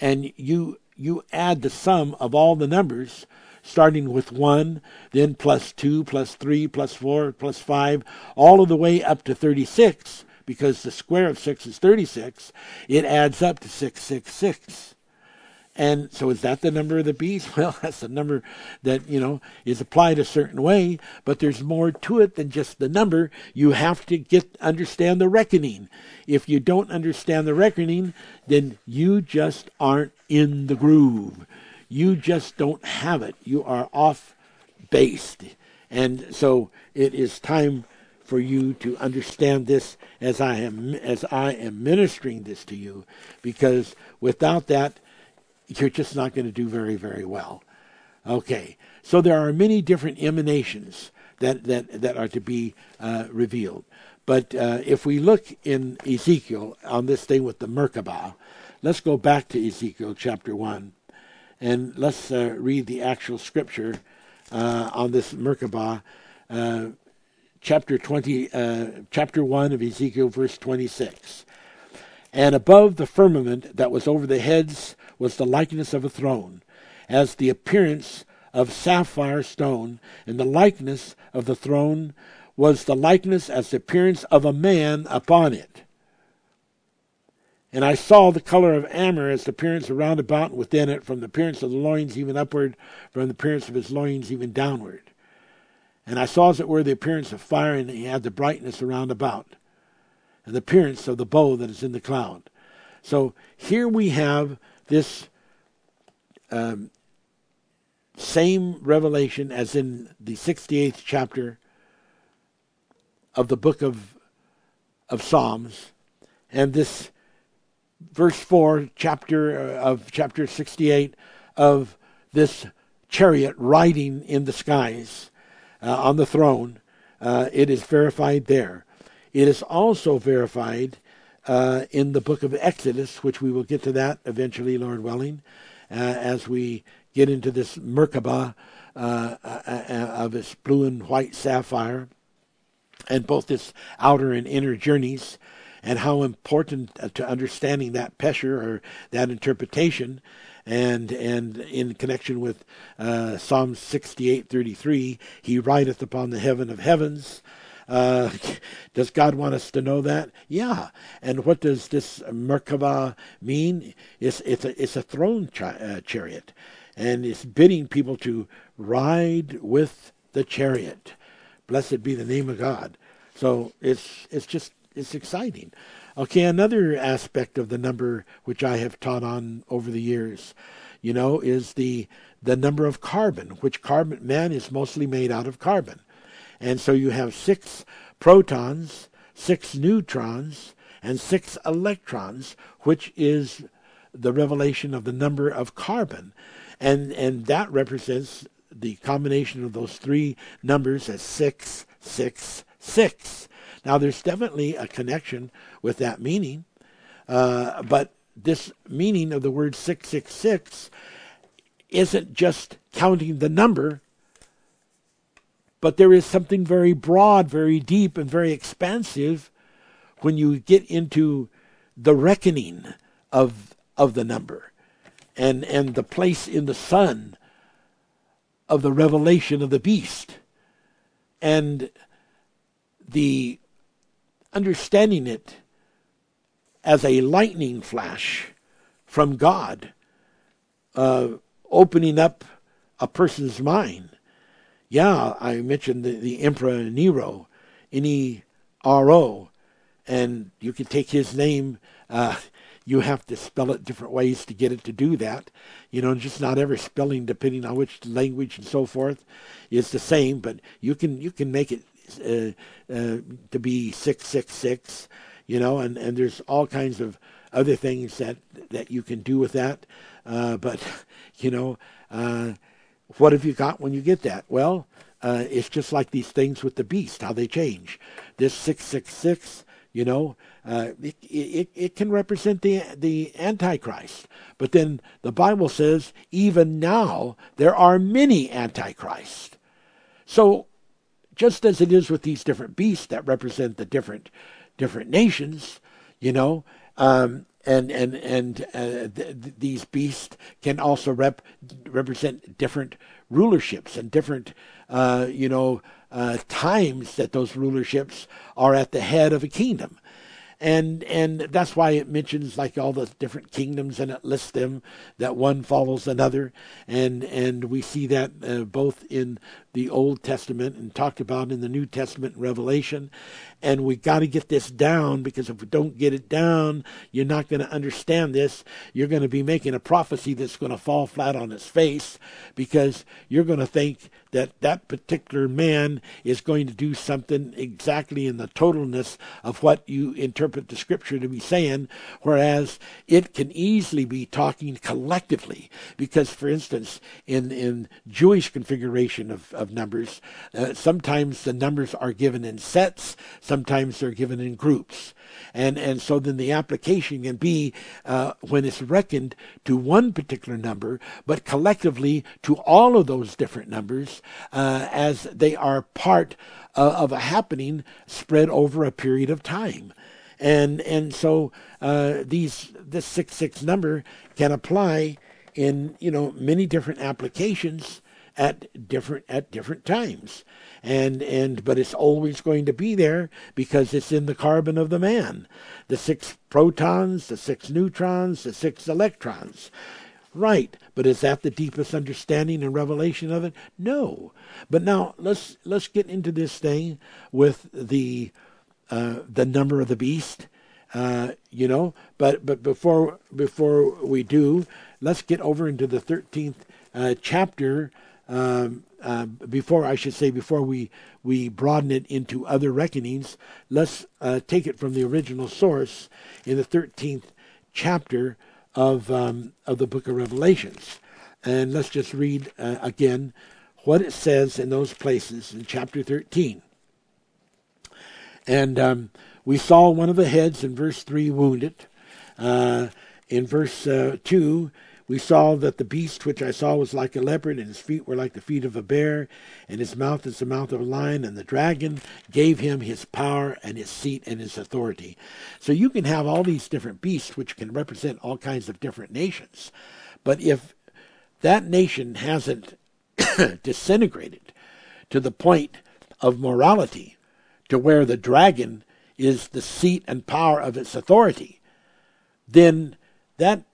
and you you add the sum of all the numbers, starting with 1, then plus 2, plus 3, plus 4, plus 5, all of the way up to 36, because the square of 6 is 36, it adds up to 666. And so is that the number of the beast? Well, that's the number that, you know, is applied a certain way, but there's more to it than just the number. You have to get understand the reckoning. If you don't understand the reckoning, then you just aren't in the groove. You just don't have it. You are off base. And so it is time for you to understand this as I am as I am ministering this to you because without that you're just not going to do very, very well. Okay, so there are many different emanations that, that, that are to be uh, revealed. But uh, if we look in Ezekiel on this thing with the Merkabah, let's go back to Ezekiel chapter 1 and let's uh, read the actual scripture uh, on this Merkabah, uh, chapter 20, uh, chapter 1 of Ezekiel, verse 26. And above the firmament that was over the heads was the likeness of a throne, as the appearance of sapphire stone, and the likeness of the throne was the likeness as the appearance of a man upon it. And I saw the color of amber as the appearance around about and within it, from the appearance of the loins even upward, from the appearance of his loins even downward. And I saw as it were the appearance of fire, and he had the brightness around about, and the appearance of the bow that is in the cloud. So here we have this um, same revelation as in the 68th chapter of the book of, of Psalms. And this verse 4, chapter uh, of chapter 68 of this chariot riding in the skies uh, on the throne. Uh, it is verified there. It is also verified uh, in the book of Exodus, which we will get to that eventually, Lord willing, uh, as we get into this Merkabah uh, of this blue and white sapphire, and both its outer and inner journeys and how important uh, to understanding that pesher or that interpretation and and in connection with uh, Psalm 68:33 he rideth upon the heaven of heavens uh, does God want us to know that? Yeah. And what does this Merkava mean? It's, it's, a, it's a throne uh, chariot, and it's bidding people to ride with the chariot. Blessed be the name of God. So it's it's just it's exciting. Okay, another aspect of the number which I have taught on over the years, you know, is the the number of carbon, which carbon man is mostly made out of carbon. And so you have six protons, six neutrons, and six electrons, which is the revelation of the number of carbon. And and that represents the combination of those three numbers as six, six, six. Now, there's definitely a connection with that meaning, uh, but this meaning of the word 666 isn't just counting the number, but there is something very broad, very deep, and very expansive when you get into the reckoning of, of the number and, and the place in the sun of the revelation of the beast. And the understanding it as a lightning flash from God, uh, opening up a person's mind. Yeah, I mentioned the, the Emperor Nero, N E R O, and you can take his name. Uh, you have to spell it different ways to get it to do that. You know, just not every spelling, depending on which language and so forth, is the same. But you can you can make it to be 666, you know, and, and there's all kinds of other things that, that you can do with that. Uh, but, you know, uh, what have you got when you get that? Well, uh, it's just like these things with the beast, how they change. This 666, you know, uh, it, it, it can represent the, the Antichrist. But then the Bible says, even now, there are many Antichrists. So just as it is with these different beasts that represent the different different nations, you know, um, and and and uh, th- th- these beasts can also rep- represent different rulerships and different, uh, you know, uh, times that those rulerships are at the head of a kingdom and and that's why it mentions like all the different kingdoms and it lists them that one follows another. And and we see that uh, both in the Old Testament and talked about in the New Testament Revelation. And we got to get this down because if we don't get it down you're not going to understand this. You're going to be making a prophecy that's going to fall flat on its face because you're going to think that that particular man is going to do something exactly in the totalness of what you interpret the scripture to be saying, whereas it can easily be talking collectively. Because, for instance, in, in Jewish configuration of, of numbers, uh, sometimes the numbers are given in sets, sometimes they're given in groups. And, and so then the application can be uh, when it's reckoned to one particular number, but collectively to all of those different numbers uh, as they are part uh, of a happening spread over a period of time. and and so uh, these this six six number can apply in you know many different applications at different at different times. And and but it's always going to be there because it's in the carbon of the man. The six protons the six neutrons the six electrons. Right. But is that the deepest understanding and revelation of it? No. But now let's let's get into this thing with the uh, the number of the beast uh, you know. But but before before we do let's get over into the 13th uh, chapter um, uh, before I should say before we we broaden it into other reckonings, let's uh, take it from the original source in the thirteenth chapter of um, of the book of Revelations, and let's just read uh, again what it says in those places in chapter thirteen. And um, we saw one of the heads in verse three wounded. Uh, in verse uh, two, we saw that the beast which I saw was like a leopard, and his feet were like the feet of a bear, and his mouth is the mouth of a lion, and the dragon gave him his power and his seat and his authority. So you can have all these different beasts which can represent all kinds of different nations. But if that nation hasn't disintegrated to the point of morality, to where the dragon is the seat and power of its authority, then that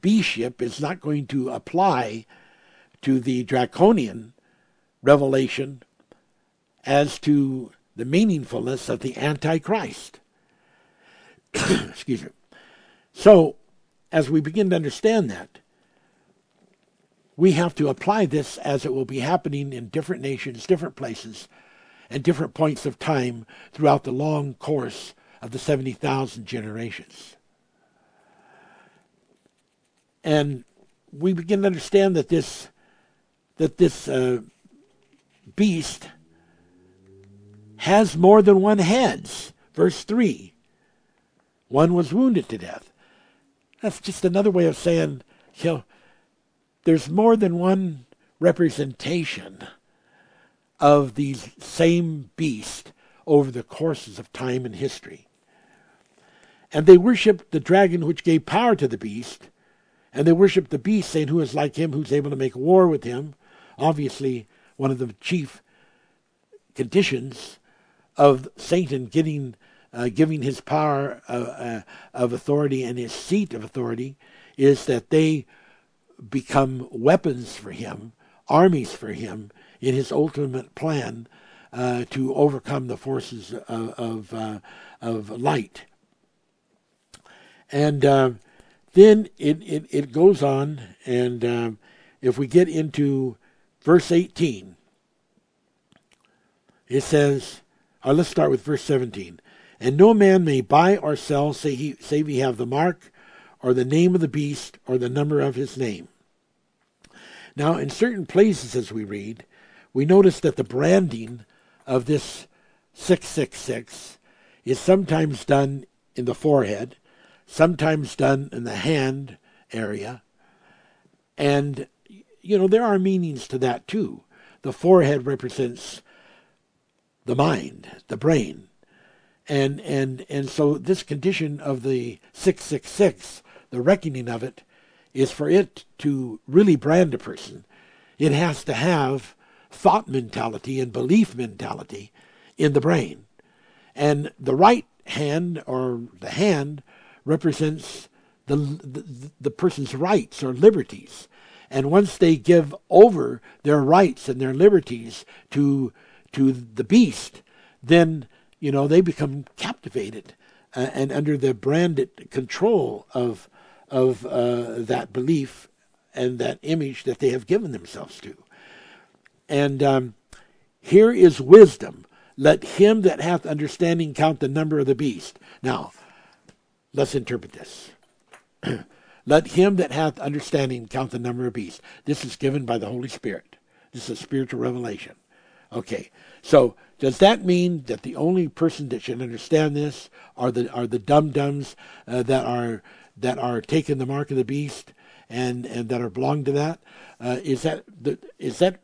bishop is not going to apply to the draconian revelation as to the meaningfulness of the Antichrist. Excuse me. So, as we begin to understand that, we have to apply this as it will be happening in different nations, different places, and different points of time throughout the long course of the 70,000 generations. And we begin to understand that this that this uh, beast has more than one heads. Verse three. One was wounded to death. That's just another way of saying, you know, there's more than one representation of the same beast over the courses of time and history. And they worshiped the dragon which gave power to the beast, and they worship the beast, saying, Who is like him, who's able to make war with him? Obviously, one of the chief conditions of Satan getting uh, giving his power uh, uh, of authority and his seat of authority is that they become weapons for him, armies for him in his ultimate plan uh, to overcome the forces of of, uh, of light. And uh, then it, it, it goes on, and um, if we get into verse 18, it says, uh, let's start with verse 17. And no man may buy or sell, say he, save he have the mark, or the name of the beast, or the number of his name. Now, in certain places, as we read, we notice that the branding of this 666 is sometimes done in the forehead, sometimes done in the hand area. And, you know, there are meanings to that too. The forehead represents the mind, the brain. And, and, and so this condition of the 666, the reckoning of it, is for it to really brand a person. It has to have thought mentality and belief mentality in the brain. And the right hand or the hand represents the, the, the person's rights or liberties. And once they give over their rights and their liberties to to the beast, then you know they become captivated uh, and under the branded control of of uh, that belief and that image that they have given themselves to. And um, here is wisdom. Let him that hath understanding count the number of the beast. Now, Let's interpret this. Let him that hath understanding count the number of beasts. This is given by the Holy Spirit. This is a spiritual revelation. Okay, so does that mean that the only person that should understand this are the are the dum dums uh, that are that are taking the mark of the beast and and that are belong to that? Uh, is that the, is that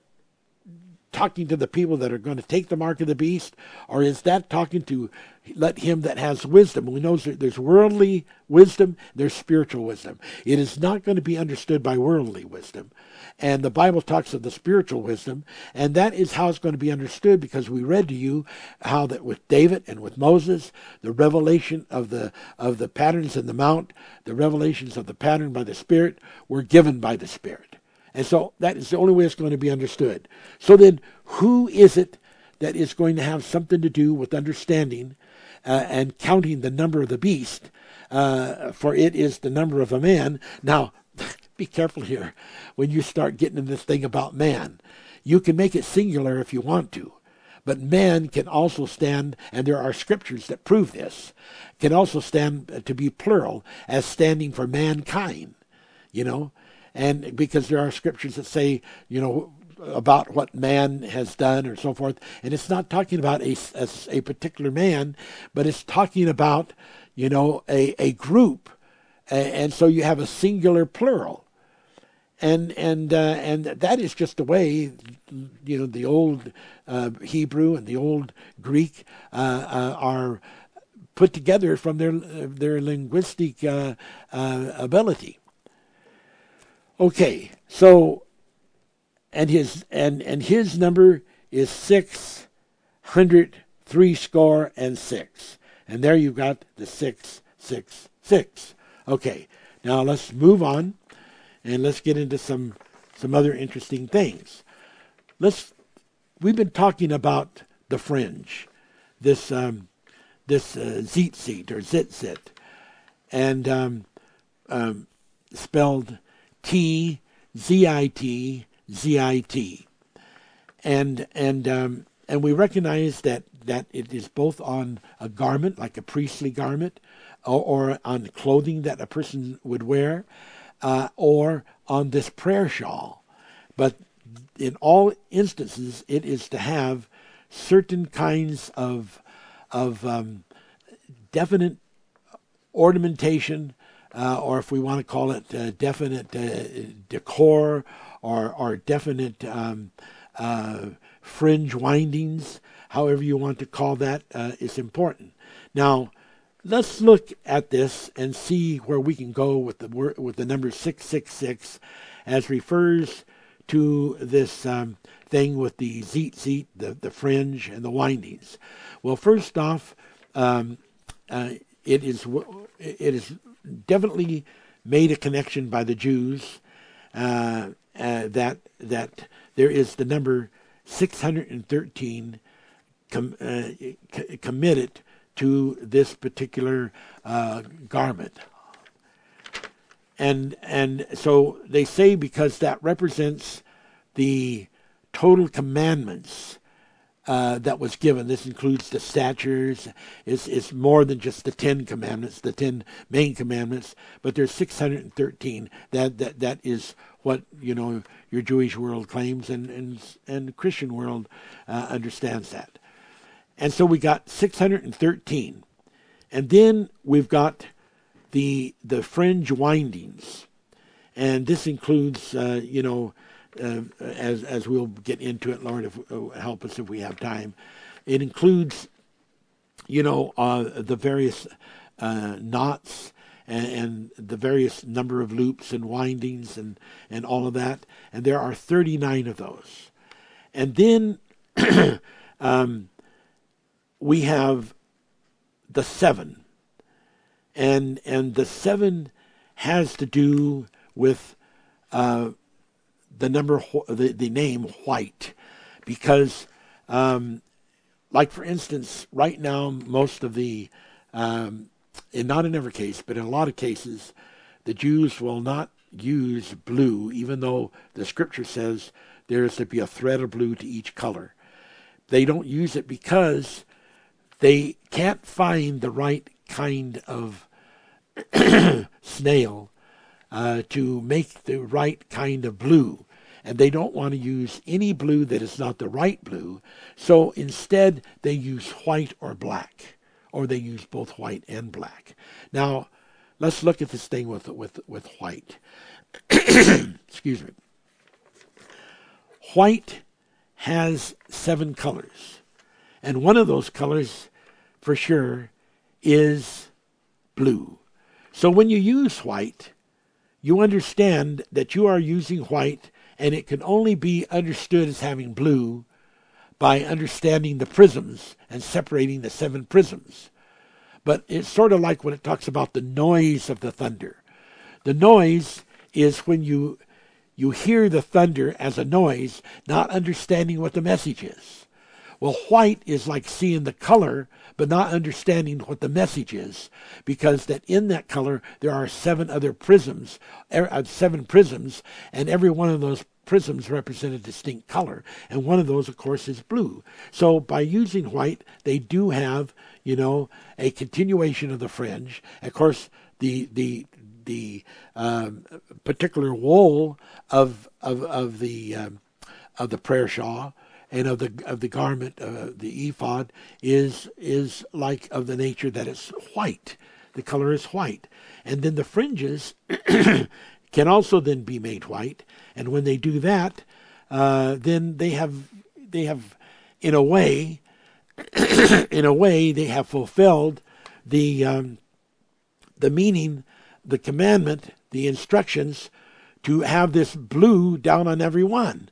talking to the people that are going to take the mark of the beast, or is that talking to let him that has wisdom? We know there's worldly wisdom, there's spiritual wisdom. It is not going to be understood by worldly wisdom. And the Bible talks of the spiritual wisdom, and that is how it's going to be understood because we read to you how that with David and with Moses, the revelation of the of the patterns in the mount, the revelations of the pattern by the Spirit were given by the Spirit. And so that is the only way it's going to be understood. So then, who is it that is going to have something to do with understanding uh, and counting the number of the beast? Uh, for it is the number of a man. Now, be careful here when you start getting in this thing about man. You can make it singular if you want to, but man can also stand, and there are scriptures that prove this, can also stand to be plural as standing for mankind. You know, and because there are scriptures that say, you know, about what man has done or so forth, and it's not talking about a, a, a particular man, but it's talking about, you know, a, a group, and so you have a singular plural, and and uh, and that is just the way, you know, the old uh, Hebrew and the old Greek uh, uh are put together from their their linguistic uh, uh, ability. Okay, so and his and and his number is six hundred three score and six, and there you've got the six six six. Okay, now let's move on, and let's get into some some other interesting things. Let's we've been talking about the fringe, this um, this uh, zit or zit and um, um, spelled T Z I T Z I T, and and um, and we recognize that that it is both on a garment like a priestly garment, or, or on clothing that a person would wear, uh, or on this prayer shawl, but in all instances it is to have certain kinds of of um, definite ornamentation or if we want to call it uh, definite uh, decor or, or definite um, uh, fringe windings, however you want to call that, uh, is important. Now, let's look at this and see where we can go with the with the number 666 as refers to this um, thing with the zeet zeet, the, the fringe, and the windings. Well, first off, um, uh, it is it is definitely made a connection by the Jews uh, uh, that that there is the number 613 com, uh, c- committed to this particular uh, garment. And and so they say because that represents the total commandments uh, that was given. This includes the statutes. It's, it's more than just the Ten Commandments, the ten main commandments, but there's 613. That that that is what you know your Jewish world claims, and and and Christian world uh, understands that. And so we got 613, and then we've got the the fringe windings, and this includes uh, you know uh, as as we'll get into it, Lord, if uh, help us if we have time. It includes, you know, uh, the various uh, knots and, the various number of loops and windings and and all of that. And there are thirty nine of those. And then um, we have the seven, and and the seven has to do with uh, the number, the, the name white, because, um, like for instance, right now, most of the, um, and not in every case, but in a lot of cases, the Jews will not use blue, even though the scripture says there is to be a thread of blue to each color. They don't use it because they can't find the right kind of snail uh, to make the right kind of blue and they don't want to use any blue that is not the right blue. So instead, they use white or black, or they use both white and black. Now, let's look at this thing with with with white. Excuse me. White has seven colors. And one of those colors, for sure, is blue. So when you use white, you understand that you are using white, and it can only be understood as having blue by understanding the prisms and separating the seven prisms. But it's sort of like when it talks about the noise of the thunder. The noise is when you you hear the thunder as a noise, not understanding what the message is. Well, white is like seeing the color, but not understanding what the message is, because that in that color there are seven other prisms, er, uh, seven prisms, and every one of those prisms represent a distinct color, and one of those, of course, is blue. So by using white, they do have, you know, a continuation of the fringe. Of course, the the the um, particular wool of of of the um, of the prayer shawl and of the of the garment, uh, the ephod is is like of the nature that it's white. The color is white, and then the fringes can also then be made white. And when they do that, uh, then they have they have, in a way, in a way, they have fulfilled the um, the meaning, the commandment, the instructions to have this blue down on every one.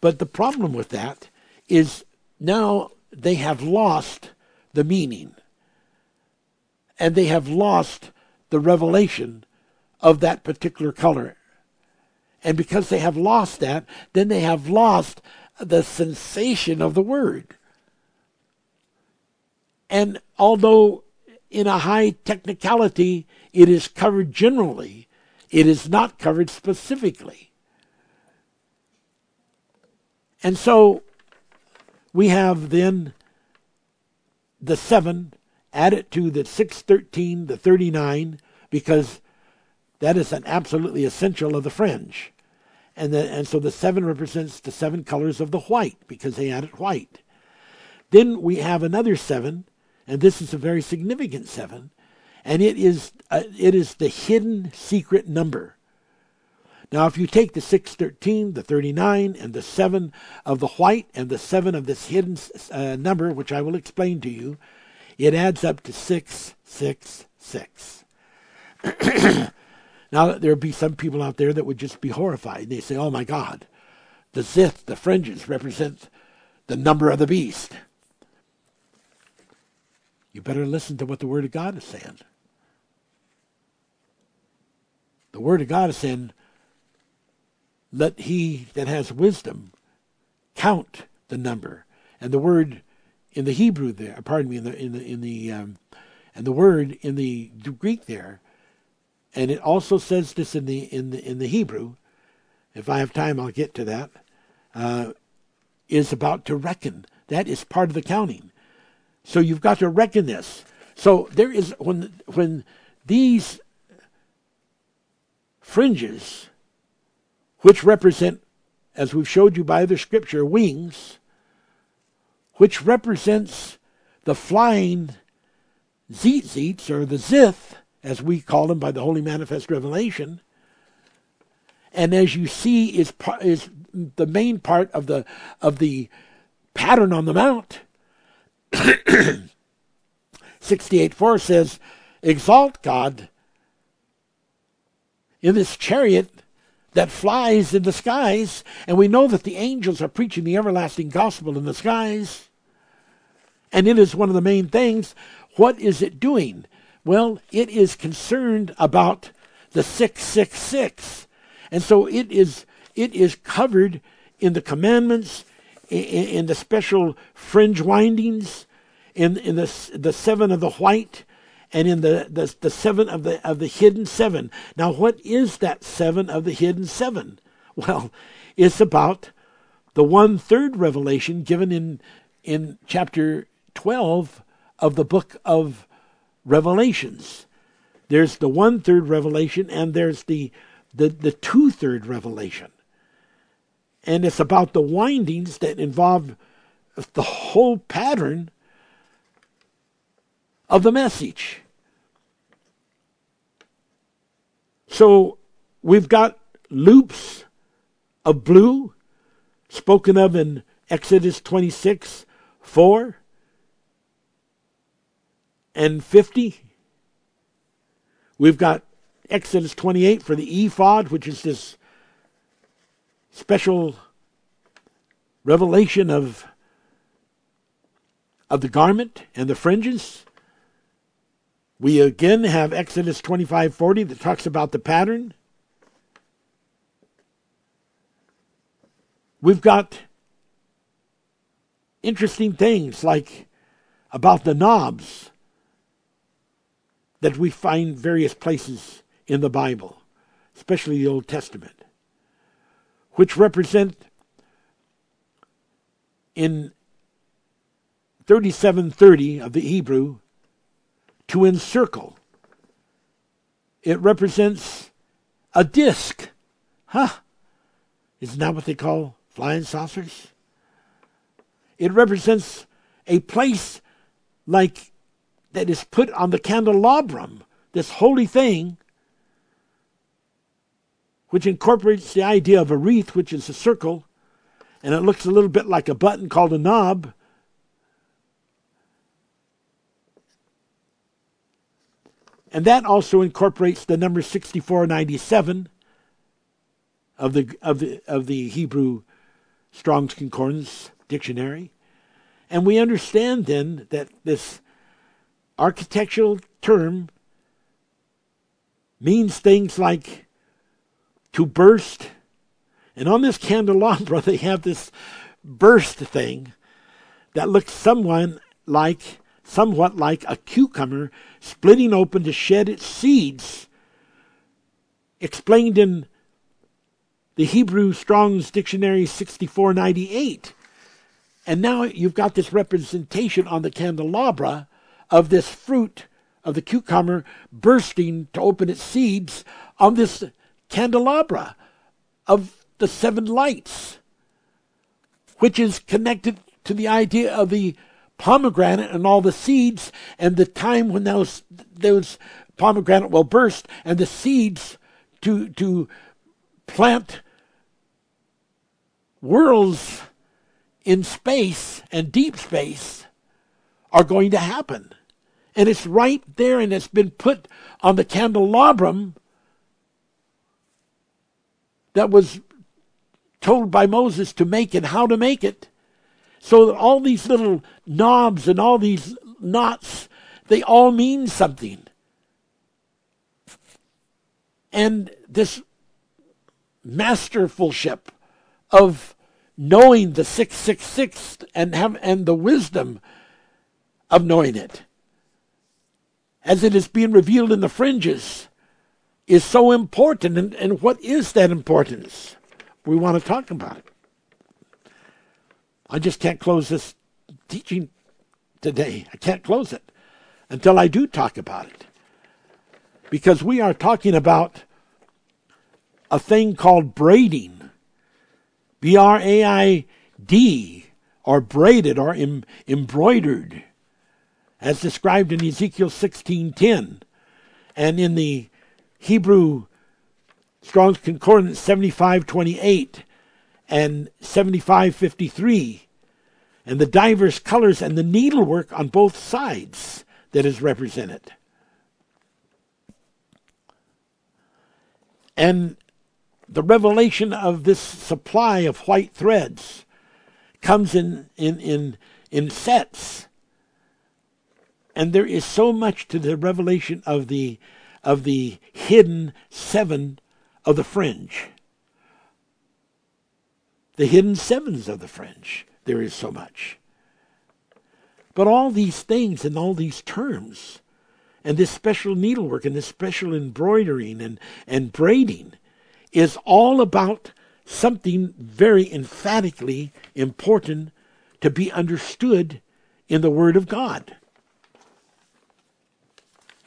But the problem with that is now they have lost the meaning and they have lost the revelation of that particular color. And because they have lost that, then they have lost the sensation of the word. And although in a high technicality it is covered generally, it is not covered specifically. And so we have then the 7 added to the 613, the 39, because that is an absolutely essential of the fringe. And, the, and so the 7 represents the seven colors of the white, because they added white. Then we have another 7, and this is a very significant 7, and it is, uh, it is the hidden secret number. Now, if you take the 613, the 39, and the 7 of the white, and the 7 of this hidden uh, number, which I will explain to you, it adds up to 666. now, there'll be some people out there that would just be horrified. They say, oh my God, the zith, the fringes, represent the number of the beast. You better listen to what the Word of God is saying. The Word of God is saying, let he that has wisdom count the number. And the word in the Hebrew there, pardon me, in the in the in the um, and the word in the Greek there, and it also says this in the in the in the Hebrew. If I have time, I'll get to that. Uh, is about to reckon. That is part of the counting. So you've got to reckon this. So there is when when these fringes which represent, as we've showed you by the scripture, wings, which represents the flying tzitzits, or the zith, as we call them by the Holy Manifest Revelation. And as you see, is is the main part of the of the pattern on the mount. 68 4 says, Exalt God in this chariot that flies in the skies, and we know that the angels are preaching the everlasting gospel in the skies. And it is one of the main things. What is it doing? Well, it is concerned about the 666. And so it is it is covered in the commandments, in, in the special fringe windings, in, in the, the seven of the white, and in the, the, the seven of the of the hidden seven. Now, what is that seven of the hidden seven? Well, it's about the one third revelation given in in chapter twelve of the book of Revelations. There's the one third revelation, and there's the the, the two third revelation. And it's about the windings that involve the whole pattern of the message. So we've got loops of blue spoken of in Exodus 26, 4 and 50. We've got Exodus 28 for the ephod, which is this special revelation of, of the garment and the fringes. We again have Exodus 25:40 that talks about the pattern. We've got interesting things like about the knobs that we find various places in the Bible, especially the Old Testament, which represent in 3730 of the Hebrew to encircle. It represents a disc. Huh? Isn't that what they call flying saucers? It represents a place like that is put on the candelabrum, this holy thing, which incorporates the idea of a wreath, which is a circle, and it looks a little bit like a button called a knob. And that also incorporates the number 6497 of the, of the, of the Hebrew Strong's Concordance dictionary. And we understand then that this architectural term means things like to burst. And on this candelabra, they have this burst thing that looks somewhat like somewhat like a cucumber splitting open to shed its seeds, explained in the Hebrew Strong's Dictionary 6498. And now you've got this representation on the candelabra of this fruit of the cucumber bursting to open its seeds on this candelabra of the seven lights, which is connected to the idea of the pomegranate and all the seeds and the time when those those pomegranate will burst and the seeds to to plant worlds in space and deep space are going to happen. And it's right there and it's been put on the candelabrum that was told by Moses to make and how to make it. So that all these little knobs and all these knots, they all mean something. And this masterfulship of knowing the 666 and have and the wisdom of knowing it as it is being revealed in the fringes is so important. And, and what is that importance? We want to talk about it. I just can't close this teaching today. I can't close it until I do talk about it. Because we are talking about a thing called braiding. B R A I D, or braided or em- embroidered, as described in Ezekiel 16:10 and in the Hebrew Strong's Concordance 7528 and 7553, and the diverse colors and the needlework on both sides that is represented. And the revelation of this supply of white threads comes in, in, in, in sets. And there is so much to the revelation of the, of the hidden seven of the fringe the hidden sevens of the fringe. There is so much. But all these things and all these terms, and this special needlework and this special embroidering and, and braiding, is all about something very emphatically important to be understood in the Word of God.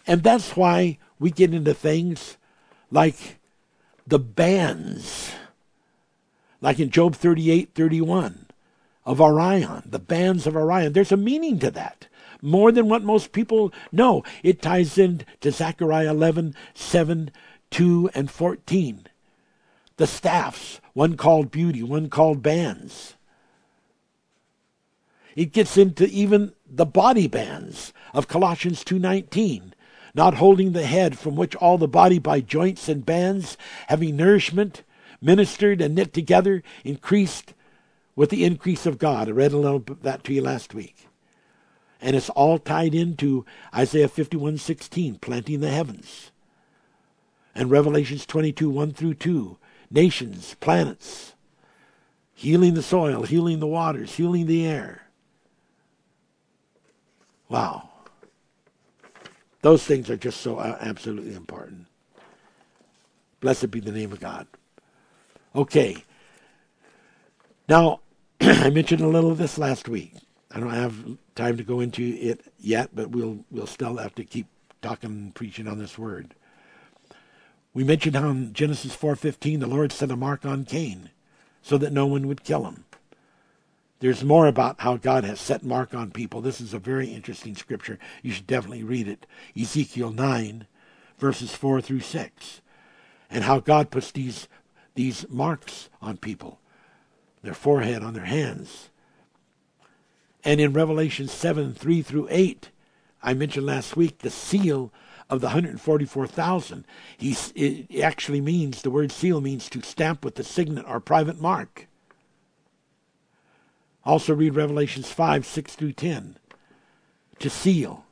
And that's why we get into things like the bands like in Job 38 31 of Orion, the bands of Orion. There's a meaning to that. More than what most people know. It ties in to Zechariah 11 7, 2, and 14. The staffs, one called beauty, one called bands. It gets into even the body bands of Colossians 2:19, not holding the head from which all the body by joints and bands having nourishment ministered and knit together increased with the increase of God. I read a little bit of that to you last week. And it's all tied into Isaiah 51:16, planting the heavens. And Revelations 22, 1 through 2, nations, planets, healing the soil, healing the waters, healing the air. Wow. Those things are just so uh, absolutely important. Blessed be the name of God. Okay. Now, I mentioned a little of this last week. I don't have time to go into it yet, but we'll we'll still have to keep talking and preaching on this word. We mentioned how in Genesis 4:15 the Lord set a mark on Cain so that no one would kill him. There's more about how God has set mark on people. This is a very interesting scripture. You should definitely read it. Ezekiel 9, verses 4 through 6. And how God puts these, these marks on people their forehead, on their hands. And in Revelation 7, 3 through 8, I mentioned last week the seal of the 144,000. He's, it actually means, the word seal means to stamp with the signet or private mark. Also read Revelations 5, 6 through 10. To seal.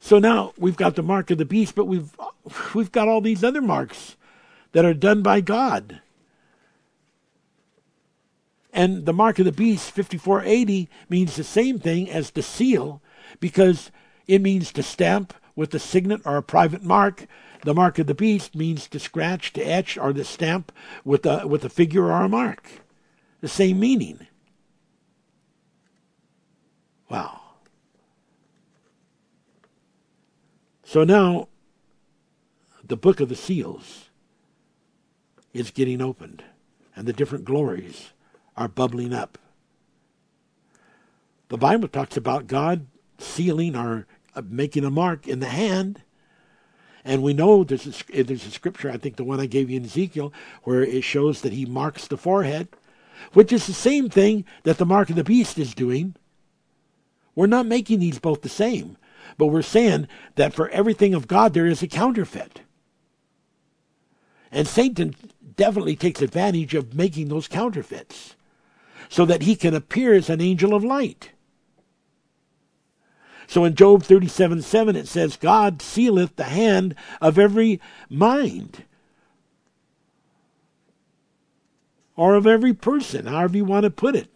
So now we've got the mark of the beast, but we've we've got all these other marks that are done by God. And the mark of the beast, 5480, means the same thing as the seal because it means to stamp with a signet or a private mark. The mark of the beast means to scratch, to etch, or to stamp with a, with a figure or a mark. The same meaning. Wow. So now, the book of the seals is getting opened, and the different glories are bubbling up. The Bible talks about God sealing or uh, making a mark in the hand. And we know there's a, there's a scripture, I think the one I gave you in Ezekiel, where it shows that he marks the forehead, which is the same thing that the mark of the beast is doing. We're not making these both the same, but we're saying that for everything of God there is a counterfeit. And Satan definitely takes advantage of making those counterfeits so that he can appear as an angel of light. So in Job 37 7, it says, God sealeth the hand of every mind. Or of every person, however you want to put it.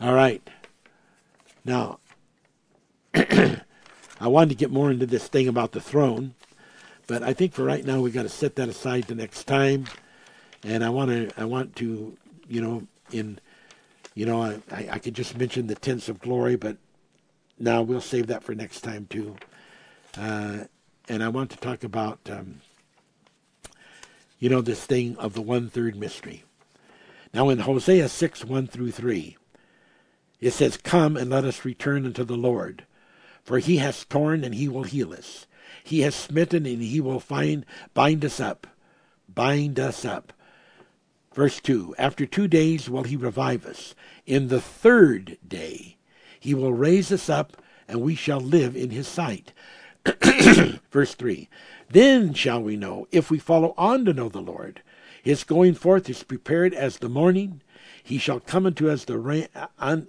All right. Now, I wanted to get more into this thing about the throne, but I think for right now we got to set that aside the next time. And I want to, I want to, you know, in, you know, I, I, could just mention the tents of glory, but now we'll save that for next time too. Uh, and I want to talk about, um, you know, this thing of the one third mystery. Now in Hosea 6, 1 through 3, it says, Come and let us return unto the Lord, for he has torn and he will heal us. He has smitten and he will find bind us up. Bind us up. Verse 2 After two days will he revive us. In the third day he will raise us up, and we shall live in his sight. Verse 3 Then shall we know, if we follow on to know the Lord. His going forth is prepared as the morning, he shall come unto us the rain,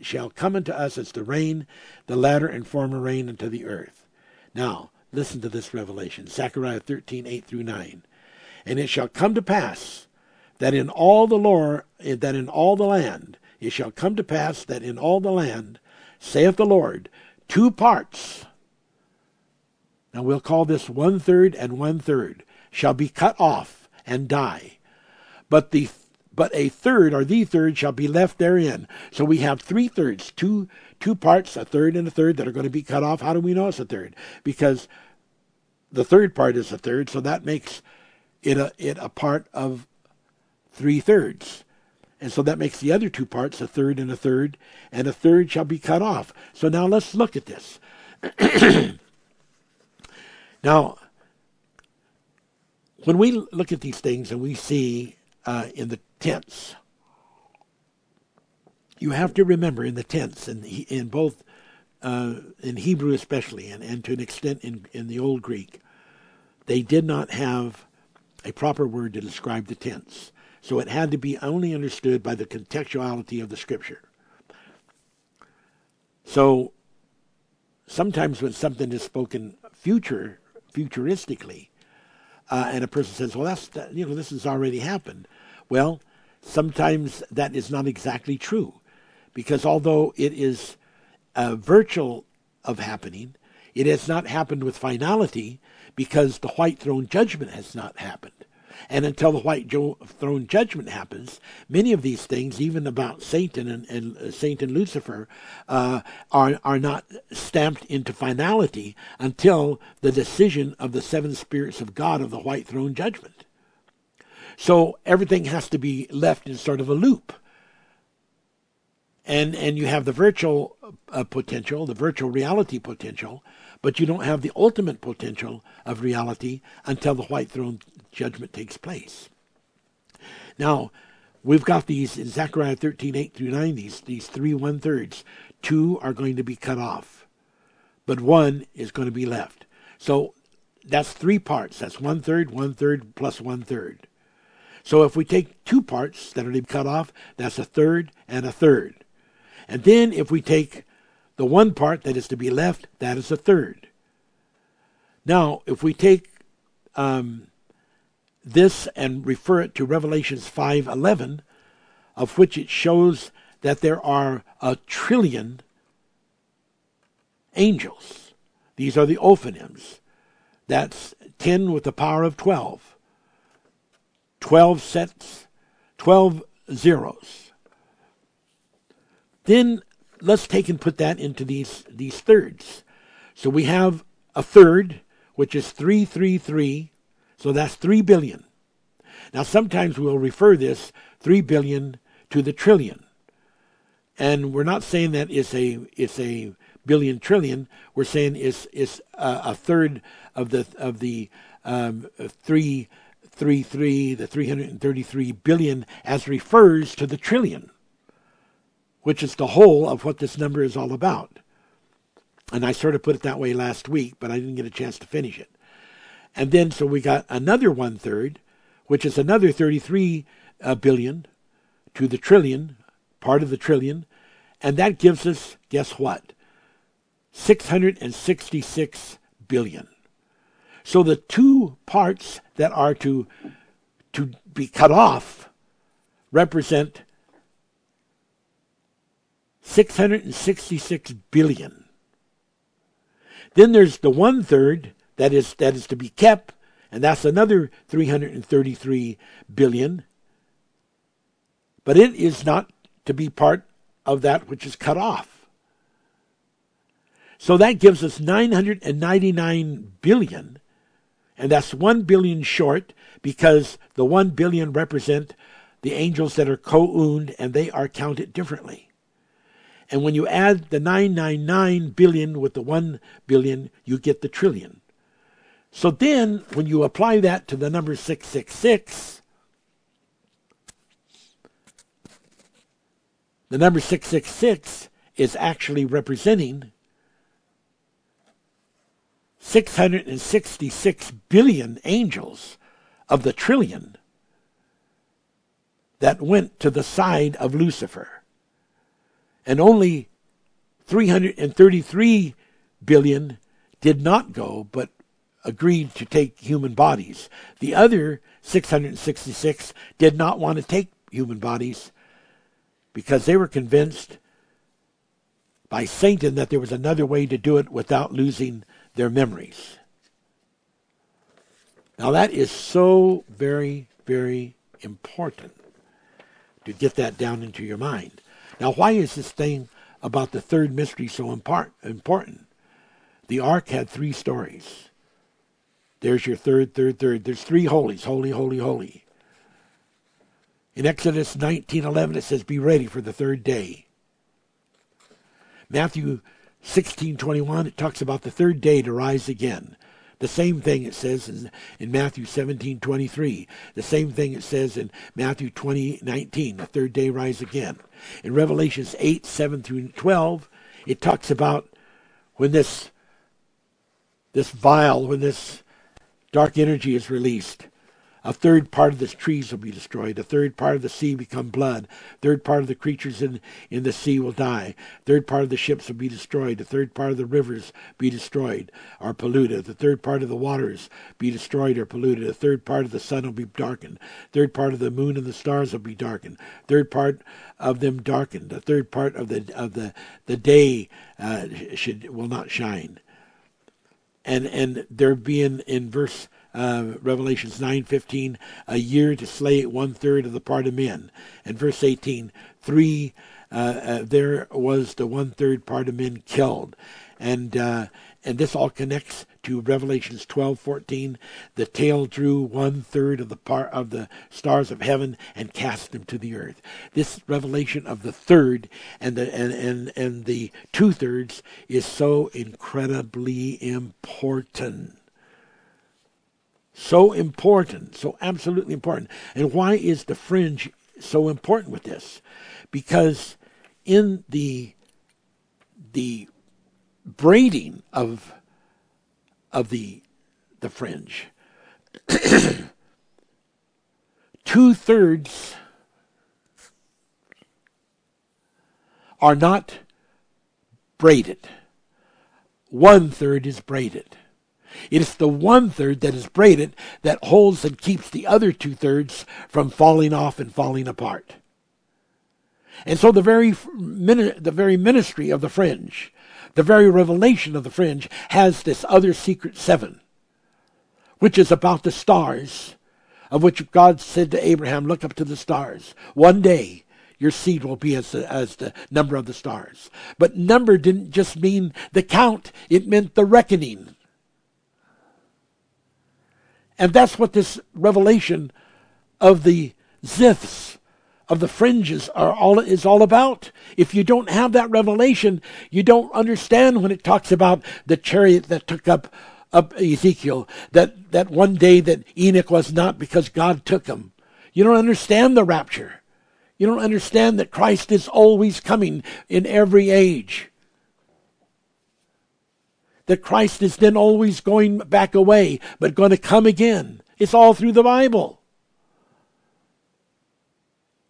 shall come unto us as the rain, the latter and former rain unto the earth. Now listen to this revelation, Zechariah thirteen eight through nine. And it shall come to pass that in all the lore, eh, that in all the land, it shall come to pass that in all the land, saith the Lord, two parts. Now we'll call this one third and one third shall be cut off and die. But the but a third or the third shall be left therein. So we have three thirds, two two parts, a third and a third that are going to be cut off. How do we know it's a third? Because the third part is a third, so that makes it a it a part of three thirds. And so that makes the other two parts a third and a third, and a third shall be cut off. So now let's look at this. now, when we look at these things and we see uh, in the tense. You have to remember in the tense, in, in both, uh, in Hebrew especially, and, and to an extent in, in the Old Greek, they did not have a proper word to describe the tense. So it had to be only understood by the contextuality of the scripture. So sometimes when something is spoken future, futuristically, uh, and a person says, "Well, that's you know this has already happened," well, sometimes that is not exactly true, because although it is a virtual of happening, it has not happened with finality because the white throne judgment has not happened. And until the white throne judgment happens, many of these things, even about Satan and, and uh, Saint and Lucifer, uh, are are not stamped into finality until the decision of the seven spirits of God of the white throne judgment. So everything has to be left in sort of a loop. And and you have the virtual uh, potential, the virtual reality potential, but you don't have the ultimate potential of reality until the white throne judgment takes place. Now, we've got these in Zechariah 13, 8 through 9, these, these three one thirds. Two are going to be cut off, but one is going to be left. So that's three parts. That's one third, one third, plus one third. So if we take two parts that are to be cut off, that's a third and a third. And then if we take the one part that is to be left, that is a third. Now, if we take um, this and refer it to Revelations 5:11, of which it shows that there are a trillion angels. These are the ophanims. That's 10 with the power of 12. 12 sets, 12 zeros. Then let's take and put that into these, these thirds. So we have a third, which is 333 so that's 3 billion. Now, sometimes we'll refer this 3 billion to the trillion. And we're not saying that it's a, it's a billion trillion. We're saying it's, it's a, a third of the, of the um, three, three, three, the 333 billion as refers to the trillion, which is the whole of what this number is all about. And I sort of put it that way last week, but I didn't get a chance to finish it. And then so we got another one third, which is another 33 uh, billion to the trillion, part of the trillion, and that gives us guess what? 666 billion. So the two parts that are to to be cut off represent 666 billion. Then there's the one third that is that is to be kept, and that's another 333 billion. But it is not to be part of that which is cut off. So that gives us 999 billion, and that's 1 billion short because the 1 billion represent the angels that are co-owned and they are counted differently. And when you add the 999 billion with the 1 billion, you get the trillion. So then, when you apply that to the number 666, the number 666 is actually representing 666 billion angels of the trillion that went to the side of Lucifer. And only 333 billion did not go, but agreed to take human bodies. The other 666 did not want to take human bodies because they were convinced by Satan that there was another way to do it without losing their memories. Now, that is so very, very important to get that down into your mind. Now, why is this thing about the third mystery so important? The ark had three stories. There's your third, third, third. There's three holies holy, holy, holy. In Exodus 19:11 it says be ready for the third day. Matthew 16:21 it talks about the third day to rise again. The same thing it says in, in Matthew 17, 23. The same thing it says in Matthew 20, 19. The third day rise again. In Revelations 8, 7 through 12, it talks about when this, this vial, when this dark energy is released, a third part of the trees will be destroyed. A third part of the sea become blood. A third part of the creatures in, in the sea will die. A third part of the ships will be destroyed. A third part of the rivers be destroyed or polluted. The third part of the waters be destroyed or polluted. A third part of the sun will be darkened. A third part of the moon and the stars will be darkened. A third part of them darkened. A third part of the of the the day uh, should will not shine. And and there being in verse uh, Revelations 9:15, a year to slay one third of the part of men, and verse 18, three uh, uh, there was the one third part of men killed, and uh, and this all connects to Revelations 12:14. The tail drew one third of the part of the stars of heaven and cast them to the earth. This revelation of the third and the and and, and the two thirds is so incredibly important so important, so absolutely important. And why is the fringe so important with this? Because in the the braiding of of the the fringe, two thirds are not braided. One third is braided. It is the one third that is braided that holds and keeps the other two thirds from falling off and falling apart. And so the very, the very ministry of the fringe, the very revelation of the fringe has this other secret seven, which is about the stars, of which God said to Abraham, look up to the stars. One day your seed will be as the, as the number of the stars. But number didn't just mean the count, it meant the reckoning. And that's what this revelation of the ziths, of the fringes, are all is all about. If you don't have that revelation, you don't understand when it talks about the chariot that took up up Ezekiel, that, that one day that Enoch was not because God took him. You don't understand the rapture. You don't understand that Christ is always coming in every age that Christ is then always going back away, but going to come again. It's all through the Bible.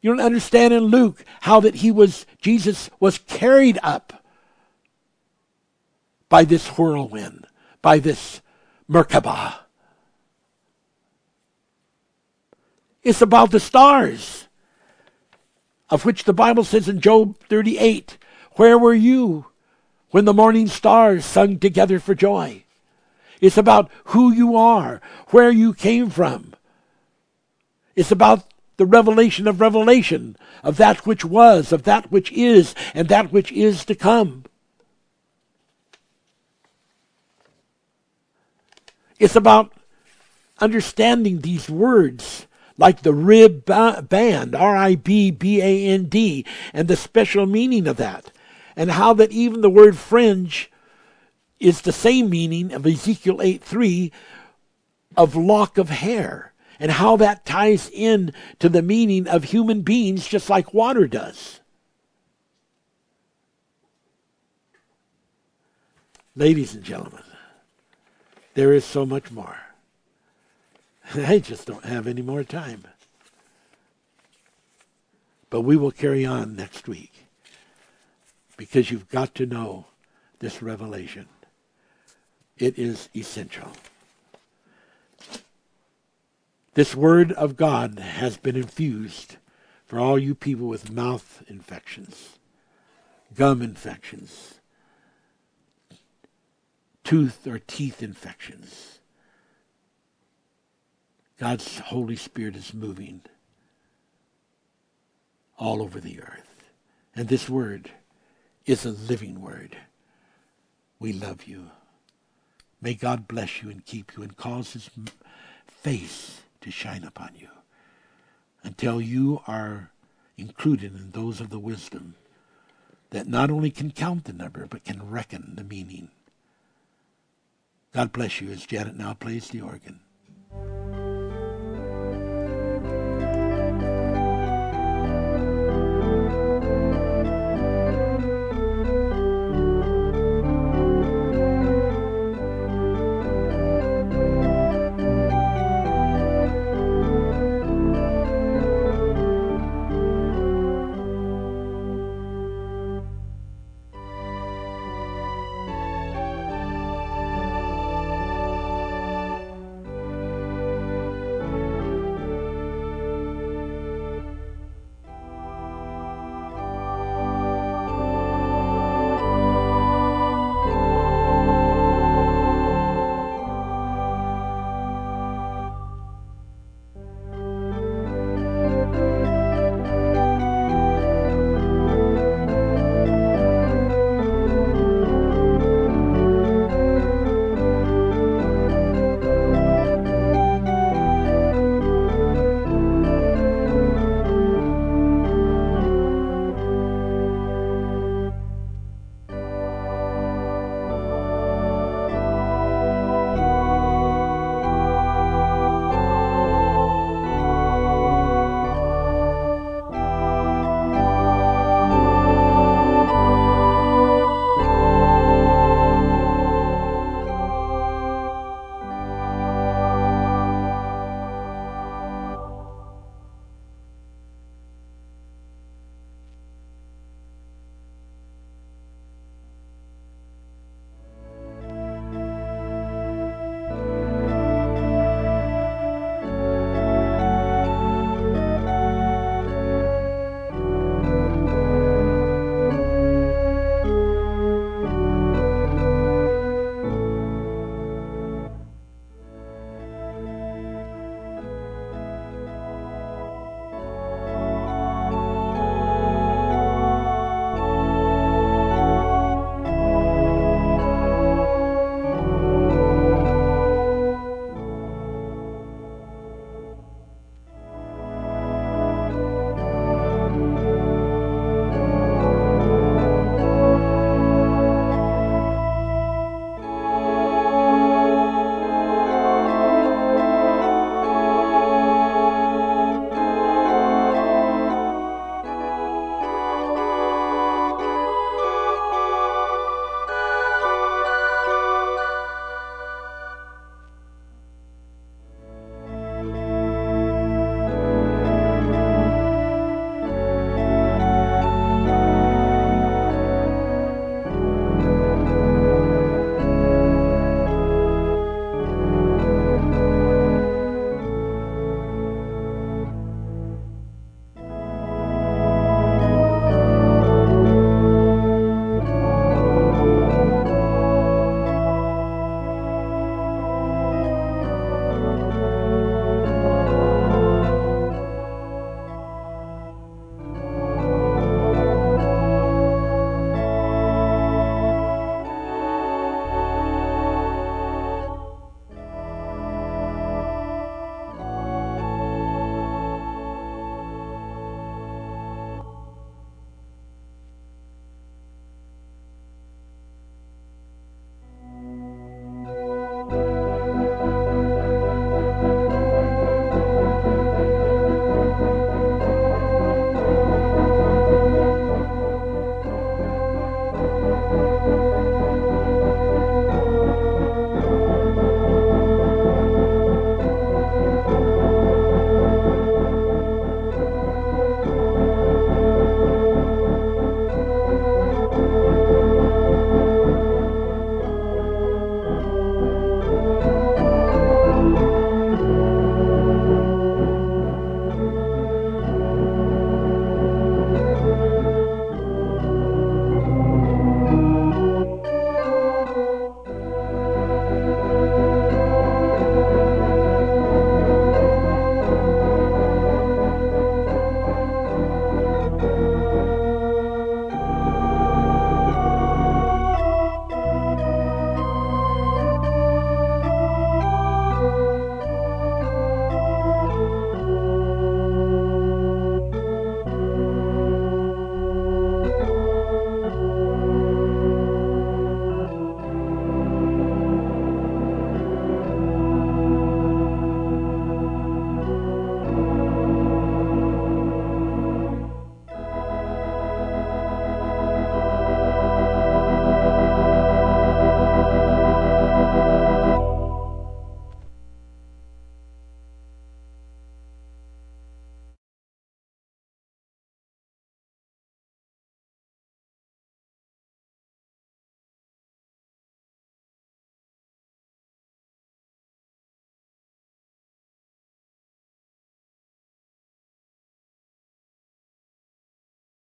You don't understand in Luke how that he was, Jesus was carried up by this whirlwind, by this Merkabah. It's about the stars, of which the Bible says in Job 38, Where were you when the morning stars sung together for joy. It's about who you are, where you came from. It's about the revelation of revelation, of that which was, of that which is, and that which is to come. It's about understanding these words like the rib band, R I B B A N D, and the special meaning of that and how that even the word fringe is the same meaning of Ezekiel 8 3 of lock of hair, and how that ties in to the meaning of human beings just like water does. Ladies and gentlemen, there is so much more. I just don't have any more time. But we will carry on next week because you've got to know this revelation. It is essential. This word of God has been infused for all you people with mouth infections, gum infections, tooth or teeth infections. God's Holy Spirit is moving all over the earth. And this word is a living word. We love you. May God bless you and keep you and cause his face to shine upon you until you are included in those of the wisdom that not only can count the number but can reckon the meaning. God bless you as Janet now plays the organ.